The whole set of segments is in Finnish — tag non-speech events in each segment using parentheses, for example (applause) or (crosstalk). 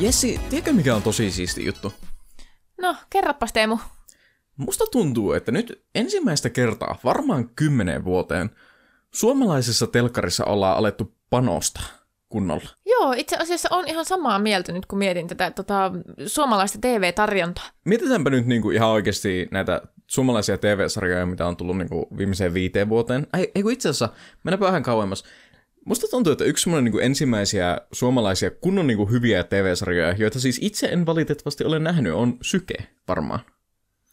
Jessi, tiedätkö mikä on tosi siisti juttu? No, kerropas Teemu. Musta tuntuu, että nyt ensimmäistä kertaa varmaan kymmenen vuoteen suomalaisessa telkkarissa ollaan alettu panosta kunnolla. Joo, itse asiassa on ihan samaa mieltä nyt, kun mietin tätä tota, suomalaista TV-tarjontaa. Mietitäänpä nyt niinku ihan oikeasti näitä suomalaisia TV-sarjoja, mitä on tullut niinku viimeiseen viiteen vuoteen. Ei, ei kun itse asiassa, mennäpä vähän kauemmas. Musta tuntuu, että yksi semmoinen niin ensimmäisiä suomalaisia kunnon niin kuin hyviä TV-sarjoja, joita siis itse en valitettavasti ole nähnyt, on Syke varmaan.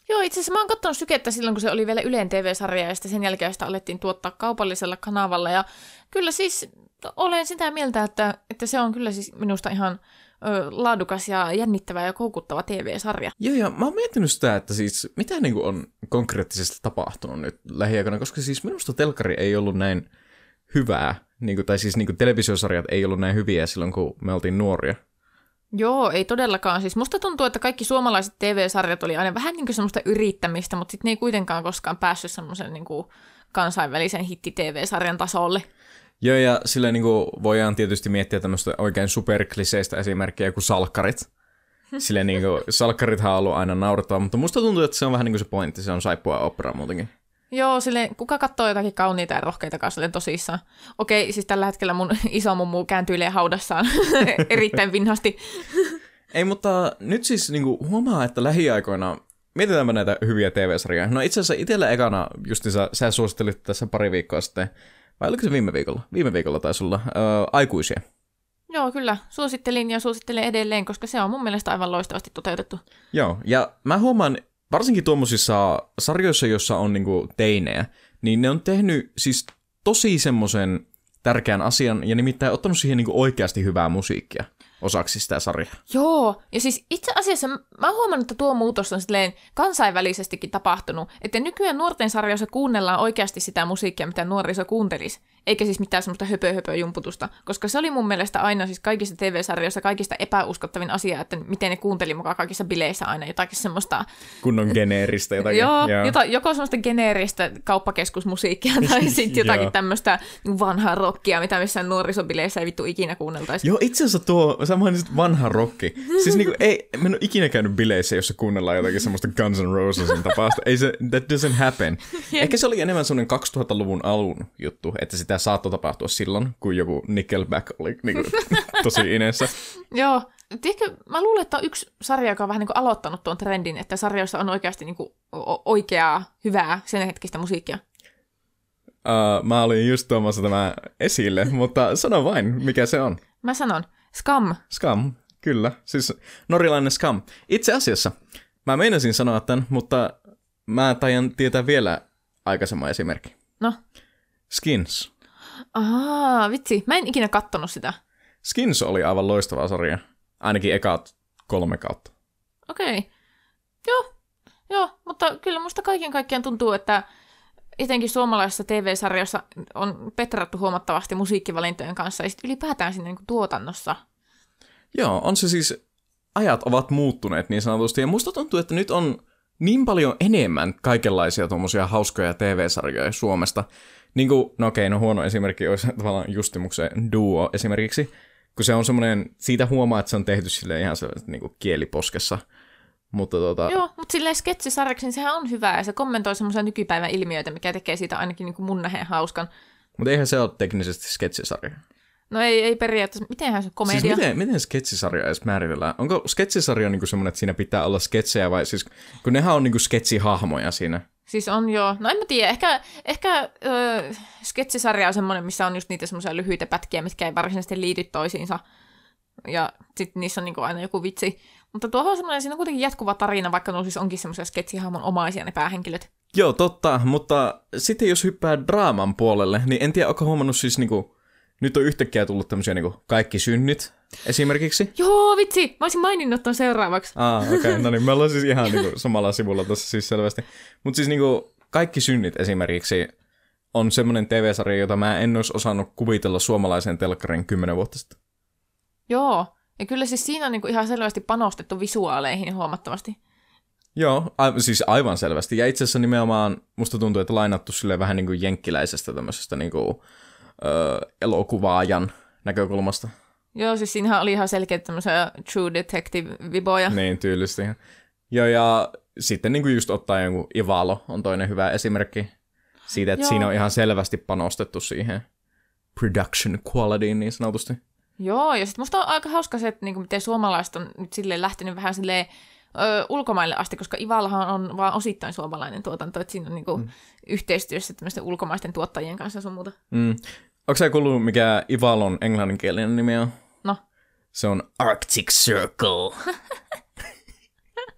Joo, itse asiassa mä oon katsonut Sykettä silloin, kun se oli vielä Yleen TV-sarja, ja sitten sen jälkeen sitä alettiin tuottaa kaupallisella kanavalla. Ja kyllä siis olen sitä mieltä, että, että se on kyllä siis minusta ihan ö, laadukas ja jännittävä ja koukuttava TV-sarja. Joo, ja mä oon miettinyt sitä, että siis mitä niin kuin on konkreettisesti tapahtunut nyt lähiaikoina, koska siis minusta telkari ei ollut näin hyvää, niin kuin, tai siis niin kuin televisiosarjat ei ollut näin hyviä silloin, kun me oltiin nuoria. Joo, ei todellakaan. Siis musta tuntuu, että kaikki suomalaiset TV-sarjat oli aina vähän niin kuin semmoista yrittämistä, mutta sitten ne ei kuitenkaan koskaan päässyt semmoisen niin kuin kansainvälisen hitti-TV-sarjan tasolle. Joo, ja sillä niin kuin voidaan tietysti miettiä tämmöistä oikein superkliseistä esimerkkiä kuin salkkarit. (laughs) Sillä niin kuin, salkkarithan on ollut aina naurettava, mutta musta tuntuu, että se on vähän niin kuin se pointti, se on saippua opera muutenkin. Joo, sille kuka katsoo jotakin kauniita ja rohkeita kanssa tosissaan. Okei, siis tällä hetkellä mun (laughs) iso mummu kääntyilee haudassaan (laughs) erittäin vinhasti. (laughs) Ei, mutta nyt siis niinku huomaa, että lähiaikoina mietitäänpä näitä hyviä TV-sarjoja. No itse asiassa itsellä ekana, just sä, sä suosittelit tässä pari viikkoa sitten, vai oliko se viime viikolla? Viime viikolla taisi olla, öö, aikuisia. Joo, kyllä. Suosittelin ja suosittelen edelleen, koska se on mun mielestä aivan loistavasti toteutettu. Joo, ja mä huomaan varsinkin tuommoisissa sarjoissa, joissa on niinku teinejä, niin ne on tehnyt siis tosi semmoisen tärkeän asian, ja nimittäin ottanut siihen niinku oikeasti hyvää musiikkia osaksi sitä sarjaa. Joo, ja siis itse asiassa mä oon huomannut, että tuo muutos on silleen kansainvälisestikin tapahtunut, että nykyään nuorten sarjoissa kuunnellaan oikeasti sitä musiikkia, mitä nuoriso kuuntelisi eikä siis mitään semmoista höpö, höpö jumputusta, koska se oli mun mielestä aina siis kaikissa TV-sarjoissa kaikista epäuskottavin asia, että miten ne kuunteli mukaan kaikissa bileissä aina jotakin semmoista... Kunnon geneeristä jotakin. (laughs) joo, joo. Jota, joko semmoista geneeristä kauppakeskusmusiikkia tai (laughs) sitten jotakin tämmöistä vanhaa rockia, mitä missään nuorisobileissä ei vittu ikinä kuunneltaisi. Joo, itse asiassa tuo, sä mainitsit vanha rocki. Siis niinku, ei, mä en ole ikinä käynyt bileissä, jossa kuunnellaan jotakin semmoista Guns N' Rosesin tapausta. Ei se, that doesn't happen. (laughs) Ehkä se oli enemmän semmoinen 2000-luvun alun juttu, että sitä sitä saattoi tapahtua silloin, kun joku Nickelback oli niin kuin, (laughs) tosi inessä. Joo. Tiedätkö, mä luulen, että on yksi sarja, joka on vähän niin kuin aloittanut tuon trendin, että sarjoissa on oikeasti niin kuin oikeaa, hyvää, sen hetkistä musiikkia. Uh, mä olin just tuomassa tämä esille, (laughs) mutta sano vain, mikä se on. Mä sanon, Scam. Scam, kyllä. Siis norilainen Scam. Itse asiassa, mä meinasin sanoa tämän, mutta mä tajan tietää vielä aikaisemman esimerkki. No? Skins. Ahaa, vitsi. Mä en ikinä kattonut sitä. Skins oli aivan loistava sarja. Ainakin ekat kolme kautta. Okei. Okay. Joo. Joo, mutta kyllä musta kaiken kaikkiaan tuntuu, että etenkin suomalaisessa TV-sarjassa on petrattu huomattavasti musiikkivalintojen kanssa ja sitten ylipäätään siinä niin tuotannossa. Joo, on se siis, ajat ovat muuttuneet niin sanotusti ja musta tuntuu, että nyt on niin paljon enemmän kaikenlaisia tuommoisia hauskoja TV-sarjoja Suomesta, niin kuin, no okei, no huono esimerkki olisi tavallaan Justimuksen duo esimerkiksi, kun se on semmoinen, siitä huomaa, että se on tehty sille ihan se niin kuin kieliposkessa. Mutta tota... Joo, mutta silleen sketsisarjaksi, niin sehän on hyvä ja se kommentoi semmoisia nykypäivän ilmiöitä, mikä tekee siitä ainakin niin kuin mun nähden hauskan. Mutta eihän se ole teknisesti sketsisarja. No ei, ei periaatteessa. Mitenhän se komedia? Siis miten, miten sketsisarja edes määritellään? Onko sketsisarja niin semmoinen, että siinä pitää olla sketsejä vai siis, kun nehän on niin kuin sketsihahmoja siinä? Siis on joo. No en mä tiedä, ehkä, ehkä öö, sketsisarja on semmoinen, missä on just niitä semmoisia lyhyitä pätkiä, mitkä ei varsinaisesti liity toisiinsa. Ja sitten niissä on niinku aina joku vitsi. Mutta tuohon on semmoinen, siinä on kuitenkin jatkuva tarina, vaikka nuo siis onkin semmoisia sketsihahmon omaisia ne päähenkilöt. Joo, totta, mutta sitten jos hyppää draaman puolelle, niin en tiedä, onko huomannut siis niinku, nyt on yhtäkkiä tullut tämmöisiä niinku kaikki synnit esimerkiksi. Joo, vitsi, mä olisin maininnut ton seuraavaksi. Ah, okei, okay. (laughs) no niin, me ollaan siis ihan niinku samalla sivulla tässä siis selvästi. Mutta siis niinku kaikki synnit esimerkiksi on semmoinen TV-sarja, jota mä en olisi osannut kuvitella suomalaisen telkkarin kymmenen vuotta sitten. Joo, ja kyllä siis siinä on niinku ihan selvästi panostettu visuaaleihin huomattavasti. Joo, a- siis aivan selvästi. Ja itse asiassa nimenomaan musta tuntuu, että lainattu sille vähän niin kuin jenkkiläisestä tämmöisestä niin kuin, ö, elokuvaajan näkökulmasta. Joo, siis siinähän oli ihan selkeä tämmöisiä True Detective-viboja. Niin, tyylisesti. Joo, ja sitten niin kuin just ottaa jonkun Ivalo on toinen hyvä esimerkki siitä, että Joo. siinä on ihan selvästi panostettu siihen production qualityin niin sanotusti. Joo, ja sitten musta on aika hauska se, että niinku, miten suomalaiset on nyt silleen lähtenyt vähän silleen ö, ulkomaille asti, koska Ivalahan on vaan osittain suomalainen tuotanto, että siinä on niinku mm. yhteistyössä tämmöisten ulkomaisten tuottajien kanssa sun muuta. Mm. Onko sä kuullut, mikä Ivalon englanninkielinen nimi on? No, Se on Arctic Circle.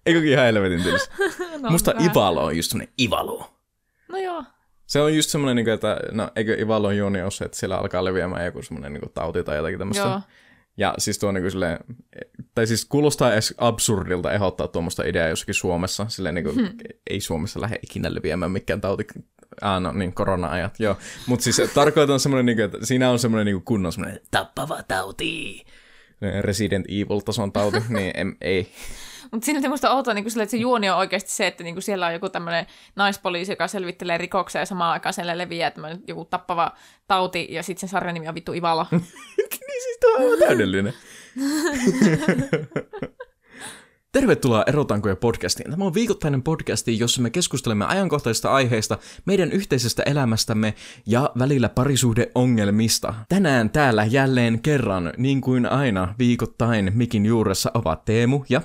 Eikö ihan helvetin tylsä? (laughs) no Musta vähän. Ivalo on just semmonen Ivalo. No joo. Se on just semmoinen, niinku, että no, eikö Ivalon juoni ole se, että siellä alkaa leviämään joku semmoinen niin tauti tai jotakin tämmöistä. Joo. Ja siis tuo niinku silleen, tai siis kuulostaa edes absurdilta ehdottaa tuommoista ideaa jossakin Suomessa. Silleen niinku, hmm. ei Suomessa lähde ikinä leviämään mikään tauti. Ah, no niin, korona-ajat, joo. Mutta siis tarkoitan semmoinen, niinku, että siinä on semmoinen niinku kunnon semmoinen tappava tauti. Resident Evil-tason tauti, niin em, ei. Mutta siinä on musta outoa, niin sille, että se juoni on oikeasti se, että niin siellä on joku tämmöinen naispoliisi, joka selvittelee rikoksia ja samaan aikaan siellä leviää tämmöinen joku tappava tauti ja sitten sen sarjan nimi on vittu Ivala. (laughs) niin siis tuo on aivan täydellinen. (laughs) Tervetuloa Erotankoja podcastiin. Tämä on viikoittainen podcasti, jossa me keskustelemme ajankohtaisista aiheista, meidän yhteisestä elämästämme ja välillä parisuhdeongelmista. Tänään täällä jälleen kerran, niin kuin aina viikoittain, mikin juuressa ovat Teemu ja...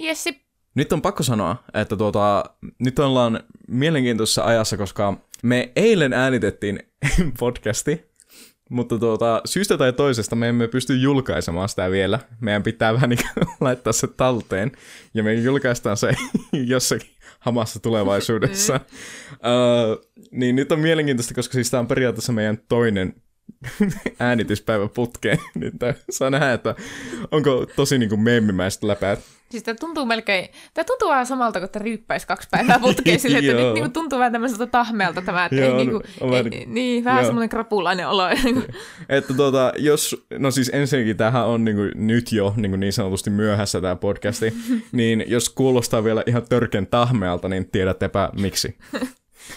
Jessi. Nyt on pakko sanoa, että tuota, nyt ollaan mielenkiintoisessa ajassa, koska me eilen äänitettiin (laughs) podcasti, mutta tuota, syystä tai toisesta me emme pysty julkaisemaan sitä vielä. Meidän pitää vähän niin (laughs) laittaa se talteen, ja me julkaistaan se (laughs) jossakin hamassa tulevaisuudessa. uh, niin nyt on mielenkiintoista, koska siis tämä on periaatteessa meidän toinen (laughs) äänityspäivä putkeen. (laughs) Tää- saa nähdä, että onko tosi niin kuin meemimäiset läpäät. Siis tämä tuntuu melkein, tämä tuntuu vähän samalta kuin että ryyppäisi kaksi päivää putkeen (laughs) sille, että nyt niin tuntuu vähän tämmöiseltä tahmeelta tämä, että Joo, ei on- niin kuin, on vähän ei, niin- niin, vähän semmoinen krapulainen olo. Että tuota, jos, no siis ensinnäkin tämähän on niin, kuin, nyt jo niin, kuin niin sanotusti myöhässä tämä podcasti, niin jos kuulostaa vielä ihan törken tahmealta, niin tiedättepä miksi.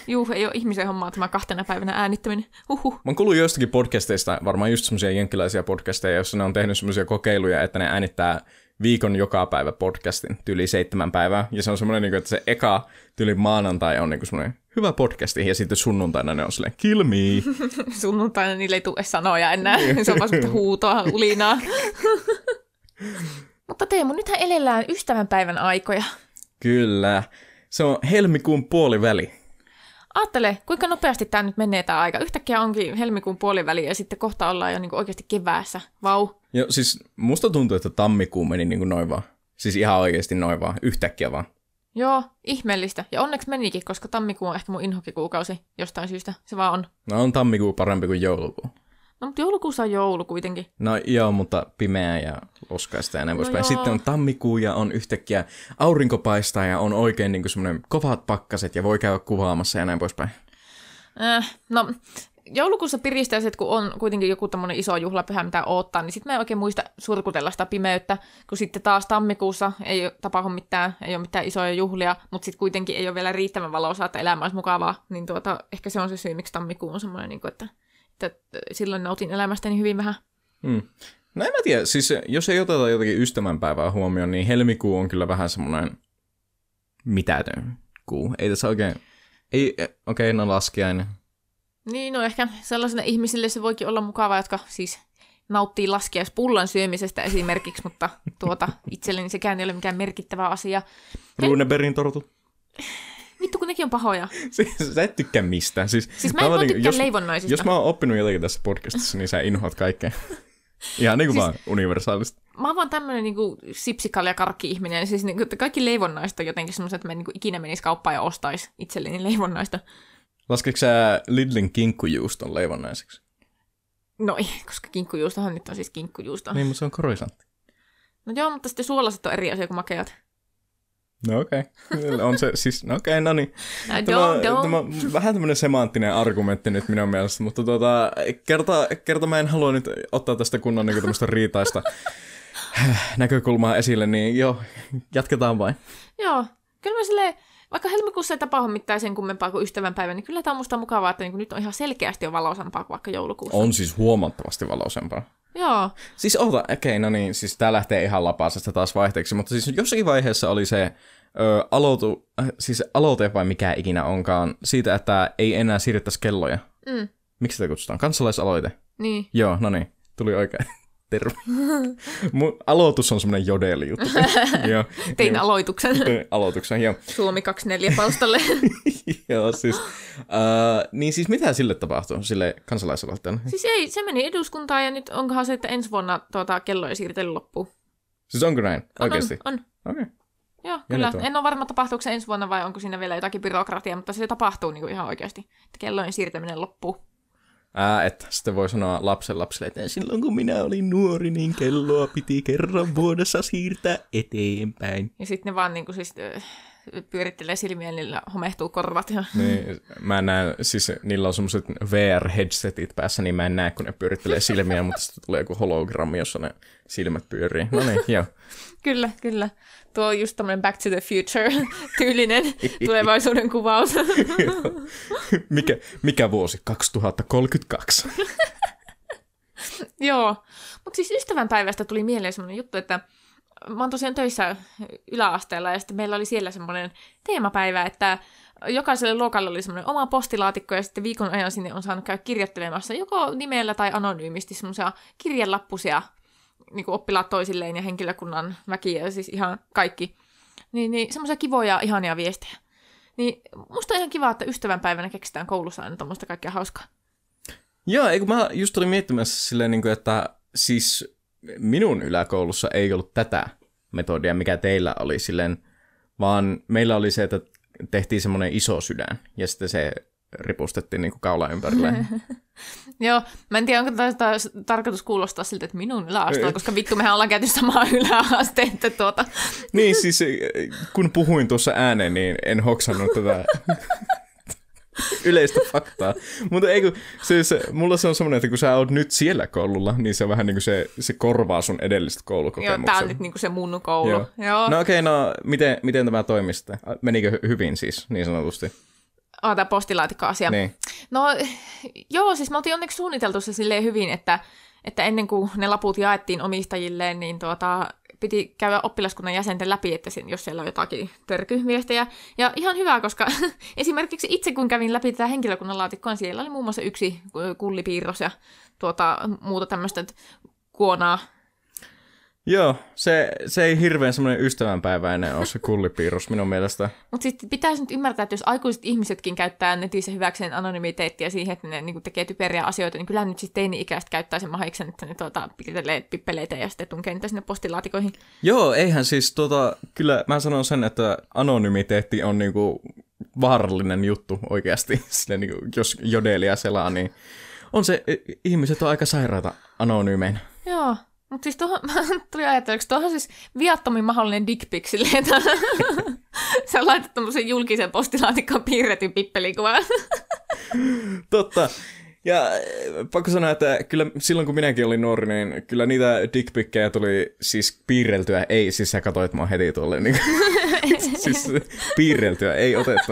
Juu, ei ole ihmisen hommaa tämä kahtena päivänä äänittäminen. Huhhuh. Mä oon kuullut joistakin podcasteista, varmaan just semmoisia jenkkiläisiä podcasteja, joissa ne on tehnyt semmoisia kokeiluja, että ne äänittää viikon joka päivä podcastin, tyyli seitsemän päivää. Ja se on semmoinen, niin että se eka tyyli maanantai on niin semmoinen hyvä podcasti, ja sitten sunnuntaina ne on silleen, kill (laughs) me. Sunnuntaina niille ei tule sanoja enää. Se on vaan huutoa, ulinaa. (laughs) Mutta Teemu, nythän elellään ystävänpäivän aikoja. Kyllä. Se on helmikuun puoliväli. Aattele, kuinka nopeasti tämä nyt menee tämä aika. Yhtäkkiä onkin helmikuun puoliväli ja sitten kohta ollaan jo niin oikeasti keväässä. Vau. Joo, siis musta tuntuu, että tammikuu meni niin kuin noin vaan. Siis ihan oikeasti noin vaan, yhtäkkiä vaan. Joo, ihmeellistä. Ja onneksi menikin, koska tammikuu on ehkä mun inhokikuukausi jostain syystä. Se vaan on. No on tammikuu parempi kuin joulukuu. No, mutta joulukuussa on joulu kuitenkin. No joo, mutta pimeää ja loskaista ja näin No poispäin. joo. Sitten on tammikuu ja on yhtäkkiä aurinko paistaa ja on oikein niin semmoinen kovat pakkaset ja voi käydä kuvaamassa ja näin poispäin. Äh, no, joulukuussa piristää se, että kun on kuitenkin joku tämmöinen iso juhlapyhä, mitä odottaa, niin sitten mä en oikein muista surkutella sitä pimeyttä, kun sitten taas tammikuussa ei tapahdu mitään, ei ole mitään isoja juhlia, mutta sitten kuitenkin ei ole vielä riittävän valoisaa, että elämä olisi mukavaa, niin tuota, ehkä se on se syy, miksi tammikuu on semmoinen, niin kuin, että silloin nautin elämästäni hyvin vähän. Mm. No en mä tiedä, siis jos ei oteta jotakin ystävänpäivää huomioon, niin helmikuu on kyllä vähän semmoinen mitätön kuu. Ei tässä oikein, ei, okei, okay, no laskiainen. Niin, no ehkä sellaisille ihmisille se voikin olla mukavaa, jotka siis nauttii laskiaispullan syömisestä esimerkiksi, mutta tuota, itselleni sekään ei ole mikään merkittävä asia. Runeberin tortu. (laughs) Vittu, kun nekin on pahoja. (laughs) Siis, sä et tykkää mistään. Siis, Siis mä en voi niinku- tykkää jos, leivonnaisista. jos mä oon oppinut jotakin tässä podcastissa, niin sä inhoat kaikkea. (laughs) Ihan niin kuin Siis- vaan universaalista. Mä oon vaan tämmönen niinku sipsikalja karkki-ihminen. Siis niinku, että kaikki leivonnaiset on jotenkin semmoiset, että mä en niinku ikinä menisi kauppaan ja ostais itselleni leivonnaista. Laskeeko sä Lidlin kinkkujuuston leivonnaiseksi? No ei, koska kinkkujuustohan nyt on siis kinkkujuusto. Niin, mutta se on korisantti. No joo, mutta sitten suolaset on eri asia kuin makeat. No okei. Okay. (laughs) On se siis, no okei, okay, no niin. I Tämä, don't, don't. tämä vähän tämmöinen semanttinen argumentti nyt minun mielestä, mutta tuota, kerta, kerta mä en halua nyt ottaa tästä kunnon niin tämmöistä riitaista (laughs) näkökulmaa esille, niin joo, jatketaan vain. Joo, kyllä mä silleen, vaikka helmikuussa ei tapahdu mitään sen kummempaa kuin ystävänpäivä, niin kyllä tämä on musta mukavaa, että niinku nyt on ihan selkeästi jo valoisampaa kuin vaikka joulukuussa. On siis huomattavasti valoisempaa. Joo. Siis oota, okei, okay, no niin, siis tää lähtee ihan lapasesta taas vaihteeksi, mutta siis jossakin vaiheessa oli se ö, aloitu, äh, siis aloite vai mikä ikinä onkaan, siitä, että ei enää siirrettäisi kelloja. Mm. Miksi sitä kutsutaan? Kansalaisaloite. Niin. Joo, no niin, tuli oikein. Terve. (laughs) Mun aloitus on semmoinen jodeli juttu. (laughs) joo. Tein joo. aloituksen. Aloituksen, joo. Suomi 24 palstalle. (laughs) joo, siis, uh, niin siis mitä sille tapahtui, sille kansalaisaloitteelle? siis ei, se meni eduskuntaan ja nyt onkohan se, että ensi vuonna tuota, kelloja siirtely loppuu. Siis onko näin? Oikeasti? On, on. Okei. Okay. Joo, kyllä. En ole varma, tapahtuuko se ensi vuonna vai onko siinä vielä jotakin byrokratiaa, mutta se tapahtuu niin kuin ihan oikeasti. Että kellojen siirtäminen loppuu. Ää, että sitten voi sanoa lapsen lapselle, että silloin kun minä olin nuori, niin kelloa piti kerran vuodessa siirtää eteenpäin. Ja sitten ne vaan niin kuin, siis, pyörittelee silmiä, niillä homehtuu korvat. Ja... Niin, mä näen, siis niillä on semmoiset VR-headsetit päässä, niin mä en näe, kun ne pyörittelee silmiä, mutta sitten tulee joku hologrammi, jossa ne silmät pyörii. No niin, joo. (laughs) Kyllä, kyllä. Tuo on just tämmöinen Back to the Future-tyylinen (laughs) (laughs) tulevaisuuden kuvaus. (laughs) mikä, mikä vuosi? 2032. Joo. Mutta siis ystävänpäivästä tuli mieleen semmoinen juttu, että mä oon tosiaan töissä yläasteella ja sitten meillä oli siellä semmoinen teemapäivä, että jokaiselle luokalle oli semmoinen oma postilaatikko ja sitten viikon ajan sinne on saanut käydä kirjoittelemassa joko nimellä tai anonyymisti semmoisia kirjelappusia niin kuin oppilaat toisilleen ja henkilökunnan väki ja siis ihan kaikki. Niin, niin semmoisia kivoja, ihania viestejä. Niin musta on ihan kiva, että ystävänpäivänä keksitään koulussa aina tuommoista kaikkea hauskaa. Joo, eikö mä just olin miettimässä silleen, niin kuin, että siis minun yläkoulussa ei ollut tätä metodia, mikä teillä oli silleen, vaan meillä oli se, että tehtiin semmoinen iso sydän ja sitten se ripustettiin niin kuin kaula ympärille. (laughs) Joo, mä en tiedä, onko taas, tarkoitus kuulostaa siltä, että minun yläasteella, koska vittu mehän ollaan käyty samaa (laughs) yläastetta tuota. niin, siis kun puhuin tuossa ääneen, niin en hoksannut tätä (laughs) yleistä faktaa. Mutta ei kun, siis, mulla se on semmoinen, että kun sä oot nyt siellä koululla, niin se vähän niin kuin se, se korvaa sun edellistä koulukokemuksen. Joo, tää on nyt niin kuin se mun koulu. Joo. Joo. No okei, okay, no miten, miten tämä toimi sitten? Menikö hy- hyvin siis, niin sanotusti? Oh, tämä postilaatikko-asia. Niin. No joo, siis me oltiin onneksi suunniteltu se silleen hyvin, että, että ennen kuin ne laput jaettiin omistajilleen, niin tuota, piti käydä oppilaskunnan jäsenten läpi, että sen, jos siellä on jotakin törkyviestejä. Ja ihan hyvä, koska (laughs) esimerkiksi itse kun kävin läpi tätä henkilökunnan laatikkoa, siellä oli muun muassa yksi kullipiirros ja tuota, muuta tämmöistä kuonaa. Joo, se, se ei hirveän semmoinen ystävänpäiväinen ole se kullipiirros minun mielestä. Mutta sitten pitäisi nyt ymmärtää, että jos aikuiset ihmisetkin käyttää netissä hyväkseen anonymiteettia siihen, että ne niinku tekee typeriä asioita, niin kyllä nyt sitten teini-ikäiset käyttää sen mahiksen, että ne tuota, piirtelee pippeleitä ja sitten tunkee niitä sinne postilaatikoihin. Joo, eihän siis tuota, kyllä mä sanon sen, että anonymiteetti on niinku vaarallinen juttu oikeasti. (laughs) Sille, niinku, jos jodelia selaa, niin on se, ihmiset on aika sairaata anonyymein. Joo, mutta siis tuohon, (laughs) tuli ajatelluksi, tuohon siis viattomin mahdollinen dick pic silleen, että (laughs) sä laitat tämmöisen julkisen postilaatikkoon piirretyn pippelikuvan. (laughs) Totta. Ja eh, pakko sanoa, että kyllä silloin kun minäkin olin nuori, niin kyllä niitä dickpikkejä tuli siis piirreltyä, ei, siis sä katsoit mua heti tuolle, niin siis piirreltyä, ei otettu.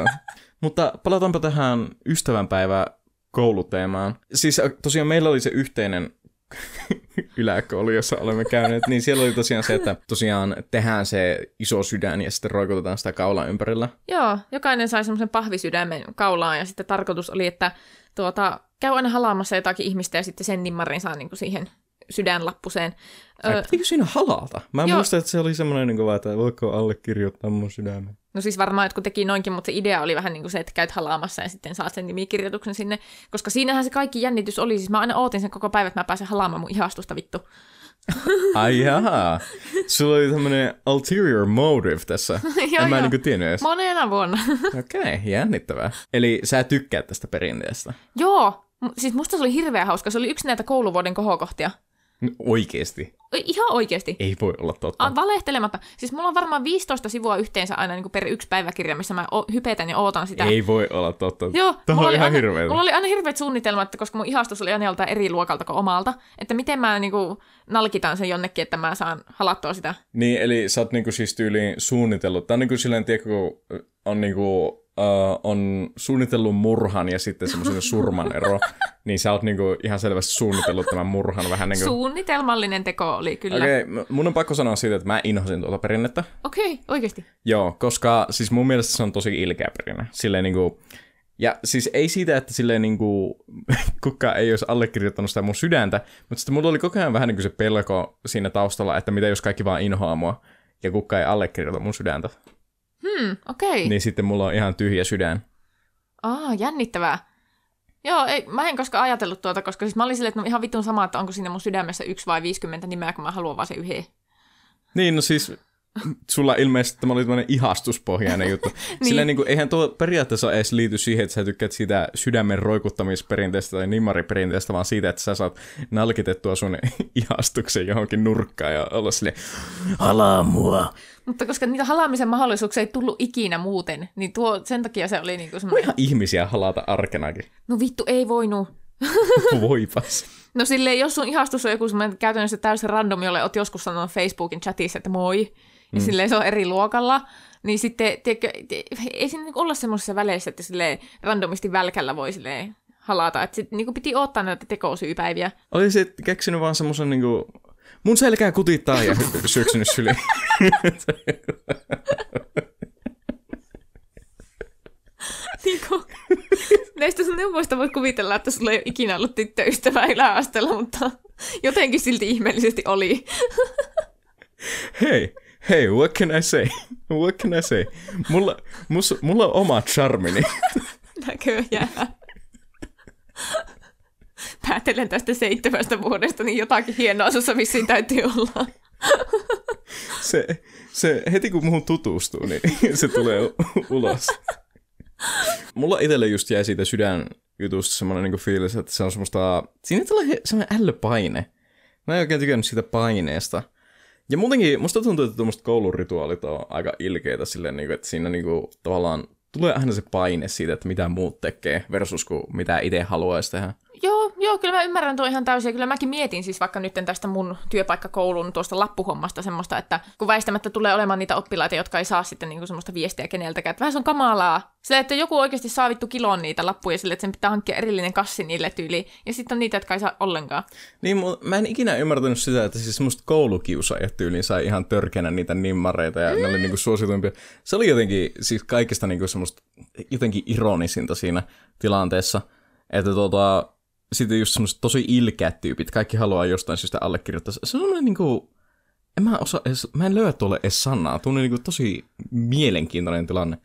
Mutta palataanpa tähän ystävänpäivä kouluteemaan. Siis tosiaan meillä oli se yhteinen (laughs) yläkoulu, jossa olemme käyneet, niin siellä oli tosiaan se, että tosiaan tehdään se iso sydän ja sitten roikotetaan sitä kaulaa ympärillä. Joo, jokainen sai semmoisen pahvisydämen kaulaan ja sitten tarkoitus oli, että tuota, käy aina halaamassa jotakin ihmistä ja sitten sen nimmarin saa niinku siihen sydänlappuseen. Ai, pitikö siinä halata? Mä Joo. muistan, että se oli semmoinen, niin kuin, että voiko allekirjoittaa mun sydämen. No siis varmaan jotkut teki noinkin, mutta se idea oli vähän niin kuin se, että käyt halaamassa ja sitten saat sen nimikirjoituksen sinne. Koska siinähän se kaikki jännitys oli. Siis mä aina ootin sen koko päivän, että mä pääsen halaamaan mun ihastusta vittu. (laughs) Ai jaha. Sulla oli tämmöinen ulterior motive tässä. (laughs) joo, en mä joo. niinku tiennyt edes. Monena vuonna. (laughs) Okei, okay, jännittävää. Eli sä tykkäät tästä perinteestä? joo, siis musta se oli hirveän hauska. Se oli yksi näitä kouluvuoden kohokohtia. Oikeesti? Oi, Ihan oikeasti. Ei voi olla totta. A, valehtelematta. Siis mulla on varmaan 15 sivua yhteensä aina niin kuin per yksi päiväkirja, missä mä o- hypetän ja ootan sitä. Ei voi olla totta. Joo, Tämä mulla on oli, ihan aina, hirveetä. mulla oli aina hirveät suunnitelmat, että koska mun ihastus oli aina joltain eri luokalta kuin omalta, että miten mä niinku nalkitan sen jonnekin, että mä saan halattua sitä. Niin, eli sä oot niinku siis tyyliin suunnitellut. Tää on niinku silleen, tiedätkö, kun on niinku uh, on suunnitellut murhan ja sitten semmoisen surman ero, (laughs) niin sä oot niinku ihan selvästi suunnitellut tämän murhan vähän niin kuin... Suunnitelmallinen teko oli kyllä. Okei, okay, mun on pakko sanoa siitä, että mä inhosin tuota perinnettä. Okei, okay, oikeasti. Joo, koska siis mun mielestä se on tosi ilkeä perinne. Silleen niinku... Ja siis ei siitä, että silleen niinku, (laughs) kukaan ei olisi allekirjoittanut sitä mun sydäntä, mutta sitten mulla oli koko ajan vähän niin se pelko siinä taustalla, että mitä jos kaikki vaan inhoaa mua ja kukaan ei allekirjoita mun sydäntä. Hmm, okei. Okay. Niin sitten mulla on ihan tyhjä sydän. Aa, jännittävää. Joo, ei, mä en koskaan ajatellut tuota, koska siis mä olin silleen, että no ihan vitun sama, että onko siinä mun sydämessä yksi vai 50 nimeä, kun mä haluan vaan se yhden. Niin, no siis sulla ilmeisesti tämä oli tämmöinen ihastuspohjainen juttu. (laughs) niin. Sillä niin kuin, eihän tuo periaatteessa edes liity siihen, että sä tykkäät siitä sydämen roikuttamisperinteestä tai nimmariperinteestä, vaan siitä, että sä saat nalkitettua sun (laughs) ihastuksen johonkin nurkkaan ja olla silleen, halaa mua. Mutta koska niitä halaamisen mahdollisuuksia ei tullut ikinä muuten, niin tuo, sen takia se oli niinku semmoinen... ihan ihmisiä halata arkenakin. No vittu, ei voinut. (laughs) Voipas. No silleen, jos sun ihastus on joku semmoinen käytännössä täysin random, jolle oot joskus sanonut Facebookin chatissa, että moi, ja mm. silleen se on eri luokalla, niin sitten, tiedätkö, ei siinä niinku olla semmoisessa väleissä, että silleen randomisti välkällä voi silleen halata, että sitten niinku piti ottaa näitä tekosyypäiviä. Olisit keksinyt vaan semmoisen niinku, mun selkää kutittaa ja syöksynyt syliin. (laughs) niinku, näistä sun neuvoista voi kuvitella, että sulla ei ole ikinä ollut tyttöystävää yläasteella, mutta jotenkin silti ihmeellisesti oli. Hei, hei, what can I say? What can I say? Mulla, mus, mulla on oma charmini. Näköjään. Päätelen tästä seitsemästä vuodesta, niin jotakin hienoa sussa vissiin täytyy olla. se, se, heti kun muhun tutustuu, niin se tulee ulos. Mulla itselle just jäi siitä sydänjutusta semmoinen niin fiilis, että se on semmoista... Siinä tulee semmoinen ällöpaine. Mä en oikein tykännyt siitä paineesta. Ja muutenkin, musta tuntuu, että tuommoista koulurituaalit on aika ilkeitä silleen, niin kuin, että siinä niin kuin, tavallaan tulee aina se paine siitä, että mitä muut tekee versus kuin mitä itse haluaisi tehdä. Joo, joo, kyllä mä ymmärrän tuo ihan täysin. Kyllä mäkin mietin siis vaikka nyt tästä mun työpaikkakoulun tuosta lappuhommasta semmoista, että kun väistämättä tulee olemaan niitä oppilaita, jotka ei saa sitten niinku semmoista viestiä keneltäkään, että vähän se on kamalaa. Sille, että joku oikeasti saa vittu kilon niitä lappuja sille, että sen pitää hankkia erillinen kassi niille tyyli. Ja sitten on niitä, jotka ei saa ollenkaan. Niin, mä en ikinä ymmärtänyt sitä, että siis semmoista koulukiusaajat tyyliin sai ihan törkeänä niitä nimmareita ja mm. ne oli niinku suosituimpia. Se oli jotenkin siis kaikista niinku semmoista jotenkin ironisinta siinä tilanteessa. Että tota, sitten just semmoiset tosi ilkeät tyypit, kaikki haluaa jostain syystä allekirjoittaa. Se on niin kuin, en mä, osaa edes, mä en löyä tuolle edes sanaa. Tuo niin kuin tosi mielenkiintoinen tilanne.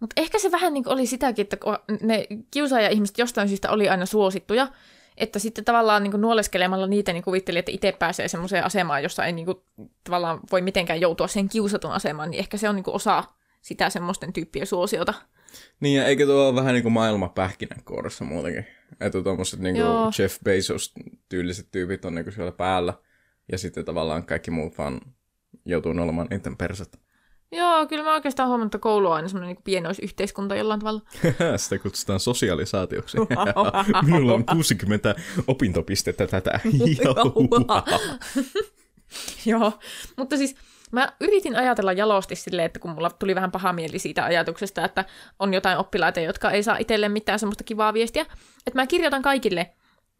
Mutta ehkä se vähän niin oli sitäkin, että ne kiusaaja-ihmiset jostain syystä oli aina suosittuja, että sitten tavallaan niin nuoleskelemalla niitä niin kuvitteli, että itse pääsee semmoiseen asemaan, jossa ei niin kuin, tavallaan voi mitenkään joutua sen kiusatun asemaan, niin ehkä se on niin kuin osa sitä semmoisten tyyppien suosiota. Niin, ja eikö tuo ole vähän niin kuin maailma pähkinänkuoressa muutenkin? Että tuommoiset niin Jeff Bezos-tyyliset tyypit on niin siellä päällä, ja sitten tavallaan kaikki muut vaan joutuu olemaan niiden perset. Joo, kyllä mä oikeastaan huomannut, että koulu on aina semmoinen niin pienoisyhteiskunta jollain tavalla. (laughs) Sitä kutsutaan sosialisaatioksi. (laughs) (laughs) Minulla on 60 opintopistettä tätä. Joo, mutta siis Mä yritin ajatella jalosti silleen, että kun mulla tuli vähän paha mieli siitä ajatuksesta, että on jotain oppilaita, jotka ei saa itselle mitään semmoista kivaa viestiä, että mä kirjoitan kaikille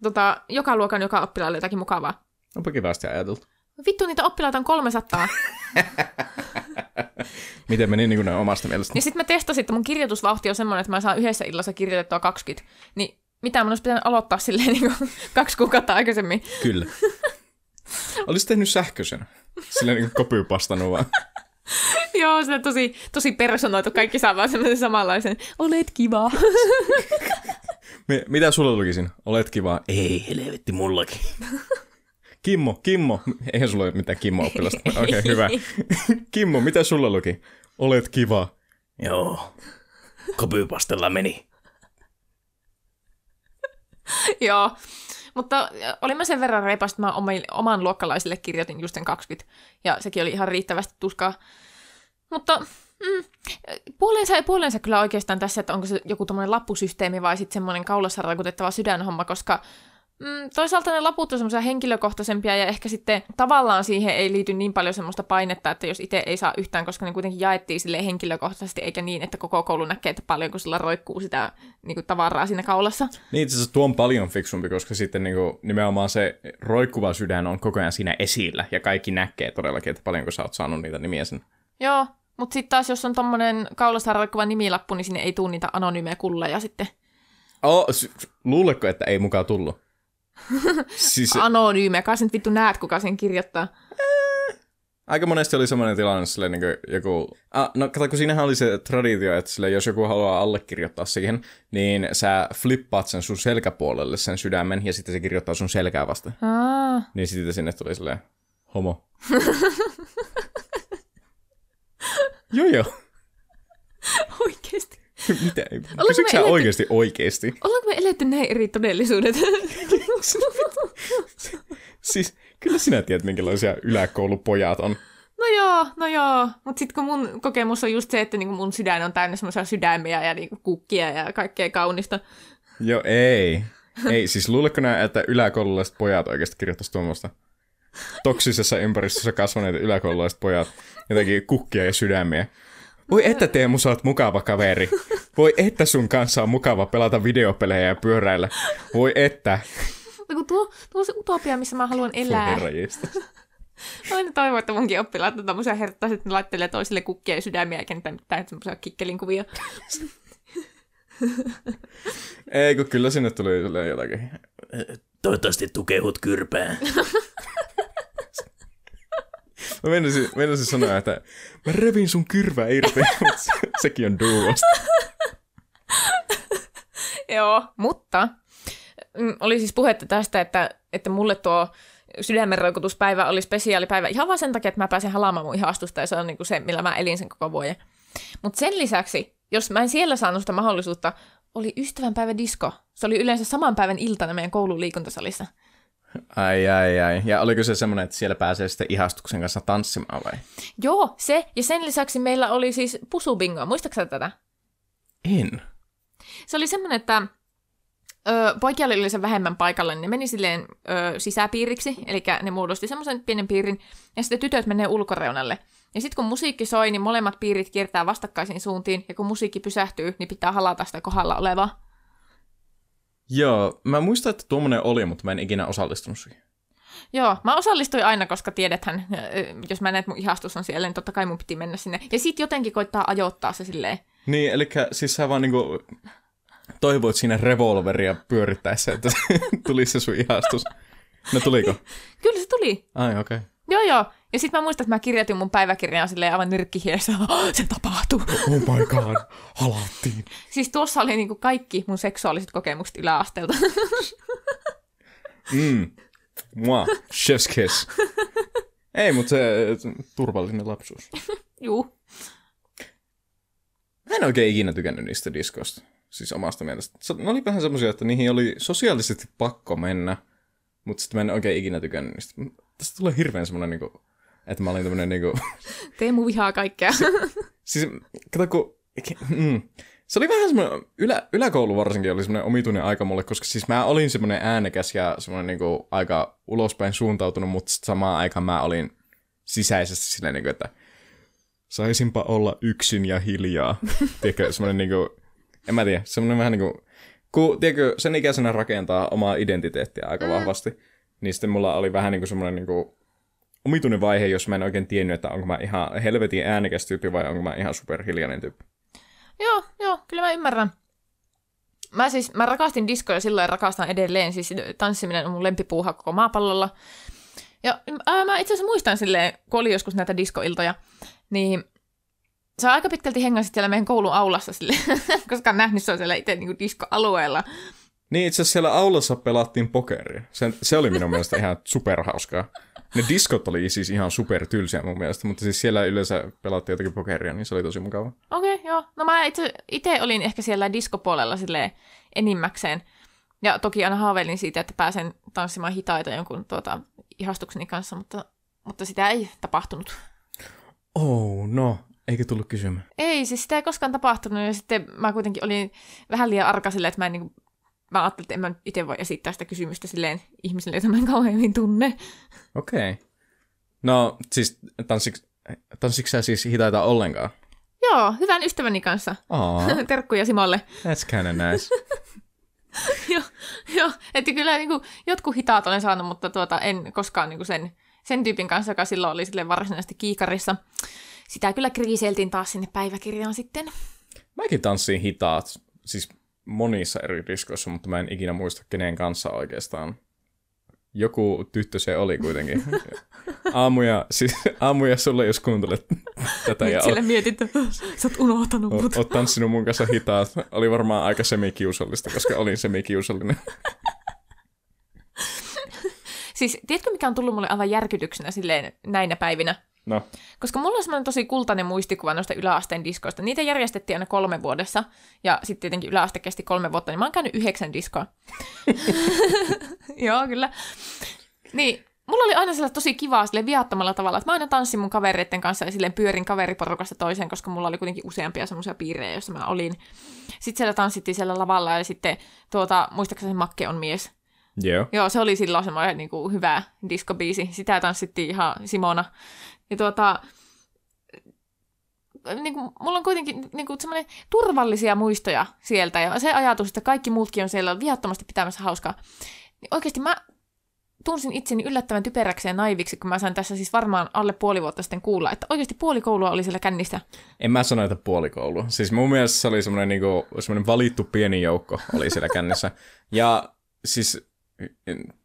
tota, joka luokan joka oppilaalle jotakin mukavaa. Onpa kivasti ajateltu. Vittu, niitä oppilaita on 300. (laughs) Miten meni niin kuin omasta mielestä? Niin sitten mä testasin, että mun kirjoitusvauhti on semmoinen, että mä saan yhdessä illassa kirjoitettua 20. Niin mitä mun olisi pitänyt aloittaa silleen niin kuin (laughs) kaksi kuukautta aikaisemmin. Kyllä. (laughs) Olisi tehnyt sähköisen. Sillä niin kopypastanut vaan. (laughs) Joo, se on tosi, tosi personoitu. Kaikki saa vaan semmoisen samanlaisen. Olet kiva. (laughs) Me, mitä sulle lukisin? Olet kiva. Ei, helvetti mullakin. Kimmo, Kimmo. Eihän sulla ole mitään Kimmo-oppilasta. (laughs) Okei, okay, hyvä. Kimmo, mitä sulla luki? Olet kiva. Joo. Kopypastella meni. Joo. Mutta oli mä sen verran reipas, että mä oman luokkalaisille kirjoitin just sen 20, ja sekin oli ihan riittävästi tuskaa. Mutta mm, puolensa ja puolensa kyllä oikeastaan tässä, että onko se joku tommonen lappusysteemi vai sitten semmoinen kaulassa rakutettava sydänhomma, koska Mm, toisaalta ne laput on semmoisia henkilökohtaisempia ja ehkä sitten tavallaan siihen ei liity niin paljon semmoista painetta, että jos itse ei saa yhtään, koska ne kuitenkin jaettiin sille henkilökohtaisesti eikä niin, että koko koulu näkee, että paljonko sillä roikkuu sitä niin kuin tavaraa siinä kaulassa. Niin itse asiassa tuo on paljon fiksumpi, koska sitten niin kuin, nimenomaan se roikkuva sydän on koko ajan siinä esillä ja kaikki näkee todellakin, että paljonko sä oot saanut niitä nimiä sen. Joo, mutta sitten taas jos on tommonen kaulassa roikkuva nimilappu, niin sinne ei tule niitä anonyymejä kulleja sitten. Oh, luuletko, että ei mukaan tullut? (laughs) siis... Anonyymiä, kai nyt vittu näet, kuka sen kirjoittaa. Aika monesti oli semmoinen tilanne, sille niin joku... Ah, no kato, kun siinähän oli se traditio, että sille, jos joku haluaa allekirjoittaa siihen, niin sä flippaat sen sun selkäpuolelle sen sydämen, ja sitten se kirjoittaa sun selkää vasta. Aa. Niin sitten sinne tuli silleen, homo. (laughs) joo joo. Oikeesti. (laughs) Mitä? Kysytkö sä oikeasti oikeasti? Ollaanko me eletty näin eri todellisuudet? (laughs) siis kyllä sinä tiedät, minkälaisia yläkoulupojat on. No joo, no joo. Mutta sitten kun mun kokemus on just se, että niinku mun sydän on täynnä semmoisia sydämiä ja niinku kukkia ja kaikkea kaunista. Joo, ei. Ei, siis luuletko nää, että yläkoululaiset pojat oikeasti kirjoittaisi tuommoista? Toksisessa ympäristössä kasvaneet yläkoululaiset pojat jotenkin kukkia ja sydämiä. Voi että Teemu, sä oot mukava kaveri. Voi että sun kanssa on mukava pelata videopelejä ja pyöräillä. Voi että. No, tuo, tuo on se utopia, missä mä haluan elää. (laughs) Mä aina toivon, että munkin oppilaat on tämmöisiä herttaisia, että ne laittelee toisille kukkia ja sydämiä, eikä mitään semmoisia kikkelin kuvia. (laughs) Ei, kun kyllä sinne tuli jotakin. Toivottavasti tukehut kyrpään. (laughs) Mä menisin, menisin sanoa, että mä revin sun kyrvä irti, mutta se, sekin on duosta. Joo, mutta oli siis puhetta tästä, että, että mulle tuo sydämenroikutuspäivä oli spesiaalipäivä ihan vaan sen takia, että mä pääsen halaamaan mun ihastusta ja se on niin kuin se, millä mä elin sen koko vuoden. Mutta sen lisäksi, jos mä en siellä saanut sitä mahdollisuutta, oli ystävänpäivä disko. Se oli yleensä saman päivän iltana meidän koulun liikuntasalissa. Ai, ai, ai. Ja oliko se semmoinen, että siellä pääsee sitten ihastuksen kanssa tanssimaan vai? Joo, se. Ja sen lisäksi meillä oli siis pusubingo. Muistaaksä tätä? En. Se oli semmoinen, että poikia oli yleensä vähemmän paikalla, niin ne meni silleen ö, sisäpiiriksi, eli ne muodosti semmoisen pienen piirin, ja sitten tytöt menee ulkoreunalle. Ja sitten kun musiikki soi, niin molemmat piirit kiertää vastakkaisiin suuntiin, ja kun musiikki pysähtyy, niin pitää halata sitä kohdalla olevaa. Joo, mä muistan, että tuommoinen oli, mutta mä en ikinä osallistunut siihen. Joo, mä osallistuin aina, koska tiedethän, jos mä näen, että mun ihastus on siellä, niin totta kai mun piti mennä sinne. Ja sit jotenkin koittaa ajoittaa se silleen. Niin, eli siis sä vaan niinku toivoit siinä revolveria pyörittäessä, että (laughs) tulisi se sun ihastus. No tuliko? (laughs) Kyllä se tuli. Ai, okei. Okay. Joo, joo. Ja sitten mä muistan, että mä kirjoitin mun päiväkirjaan silleen aivan nyrkkihiessä, (gasps) se tapahtuu. Oh my god, halattiin. (laughs) siis tuossa oli niinku kaikki mun seksuaaliset kokemukset yläasteelta. mm. Mua, chef's kiss. Ei, mutta se turvallinen lapsuus. Juu. Mä en oikein ikinä tykännyt niistä diskosta. Siis omasta mielestä. Ne oli vähän semmoisia, että niihin oli sosiaalisesti pakko mennä, mutta sitten mä en oikein ikinä tykännyt niistä. Tästä tulee hirveän semmoinen niinku että mä olin tämmönen niinku... (laughs) Teemu vihaa kaikkea. Si- siis, kato kun... Mm, se oli vähän semmoinen, ylä, yläkoulu varsinkin oli semmoinen omituinen aika mulle, koska siis mä olin semmoinen äänekäs ja semmoinen niinku aika ulospäin suuntautunut, mutta samaan aikaan mä olin sisäisesti silleen niinku, että saisinpa olla yksin ja hiljaa. (laughs) tiedätkö, semmoinen niinku, en mä tiedä, semmoinen vähän niinku, kun tiedätkö, sen ikäisenä rakentaa omaa identiteettiä aika mm. vahvasti, niin sitten mulla oli vähän niinku semmoinen niinku, omituinen vaihe, jos mä en oikein tiennyt, että onko mä ihan helvetin äänekäs tyyppi vai onko mä ihan superhiljainen tyyppi. Joo, joo, kyllä mä ymmärrän. Mä siis, mä rakastin diskoja silloin ja rakastan edelleen, siis tanssiminen on mun lempipuuha koko maapallolla. Ja ää, mä itse asiassa muistan silleen, kun oli joskus näitä diskoiltoja, niin se on aika pitkälti hengasit siellä meidän koulun aulassa sille, (laughs) koska nähnyt se on siellä itse niin diskoalueella. Niin, itse asiassa siellä aulassa pelattiin pokeria. Se, se oli minun mielestä ihan superhauskaa. Ne diskot oli siis ihan super tylsiä mun mielestä, mutta siis siellä yleensä pelattiin jotakin pokeria, niin se oli tosi mukava. Okei, okay, joo. No mä itse, itse olin ehkä siellä diskopuolella sille enimmäkseen. Ja toki aina haaveilin siitä, että pääsen tanssimaan hitaita jonkun tuota, ihastukseni kanssa, mutta, mutta sitä ei tapahtunut. Oh, no. Eikö tullut kysymään? Ei, siis sitä ei koskaan tapahtunut ja sitten mä kuitenkin olin vähän liian arka sille, että mä en niin mä ajattelin, että en mä itse voi esittää sitä kysymystä silleen ihmiselle, jota mä en kauhean hyvin tunne. Okei. Okay. No, siis tanssiks, tanssiks sä siis hitaita ollenkaan? Joo, hyvän ystäväni kanssa. (laughs) Terkkuja Simolle. that's kinda nice. (laughs) joo, joo, että kyllä niin kuin, jotkut hitaat olen saanut, mutta tuota, en koskaan niin kuin sen, sen tyypin kanssa, joka silloin oli sille varsinaisesti kiikarissa. Sitä kyllä kriiseltiin taas sinne päiväkirjaan sitten. Mäkin tanssin hitaat, siis monissa eri diskoissa, mutta mä en ikinä muista kenen kanssa oikeastaan. Joku tyttö se oli kuitenkin. (laughs) Aamuja, siis aamuja sulle, jos kuuntelet tätä ja Nyt sille mietit, sä oot unohtanut mut. oot, oot tanssinut mun kanssa hitaat. Oli varmaan aika semikiusallista, koska olin semikiusallinen. (laughs) Siis, tiedätkö mikä on tullut mulle aivan järkytyksenä silleen näinä päivinä? No, Koska mulla on semmoinen tosi kultainen muistikuva noista yläasteen diskoista. Niitä järjestettiin aina kolme vuodessa, ja sitten tietenkin yläaste kesti kolme vuotta, niin mä oon käynyt yhdeksän diskoa. (laughs) (laughs) Joo, kyllä. Niin, mulla oli aina sellaista tosi kivaa sille viattomalla tavalla, että mä aina tanssin mun kavereiden kanssa ja silleen pyörin kaveriporukasta toiseen, koska mulla oli kuitenkin useampia semmoisia piirejä, joissa mä olin. Sitten siellä tanssittiin siellä lavalla ja sitten tuota, muistaakseni Makke on mies. joo. Joo, se oli silloin semmoinen niin kuin, hyvä diskobiisi. Sitä tanssittiin ihan Simona. Ja tuota, niin kuin, mulla on kuitenkin niin kuin, semmoinen turvallisia muistoja sieltä. Ja se ajatus, että kaikki muutkin on siellä viattomasti pitämässä hauskaa. Niin oikeasti mä tunsin itseni yllättävän typeräksi ja naiviksi, kun mä sain tässä siis varmaan alle puoli vuotta sitten kuulla, että oikeasti puoli koulua oli siellä kännissä. En mä sano, että puolikoulu. Siis mun mielestä se oli semmoinen, niinku, semmoinen valittu pieni joukko oli siellä kännissä. (laughs) Ja siis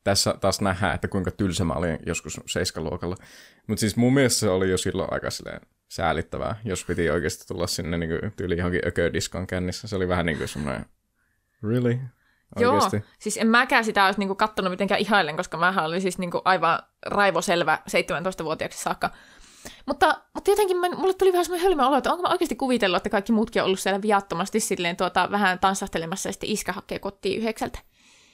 tässä taas nähdään, että kuinka tylsä mä olin joskus seiskaluokalla. Mutta siis mun mielestä se oli jo silloin aika silleen säälittävää, jos piti oikeasti tulla sinne niinku, tyyli johonkin öködiskon kännissä. Se oli vähän niin kuin semmoinen, really? Oikeasti? Joo, siis en mäkään sitä olisi niinku kattonut mitenkään ihailen, koska mä olin siis niinku aivan raivoselvä 17-vuotiaaksi saakka. Mutta, mutta jotenkin mä, mulle tuli vähän semmoinen hölmö olo, että onko mä oikeasti kuvitellut, että kaikki muutkin on ollut siellä viattomasti silleen tuota, vähän tanssahtelemassa ja sitten iskä hakee kotiin yhdeksältä.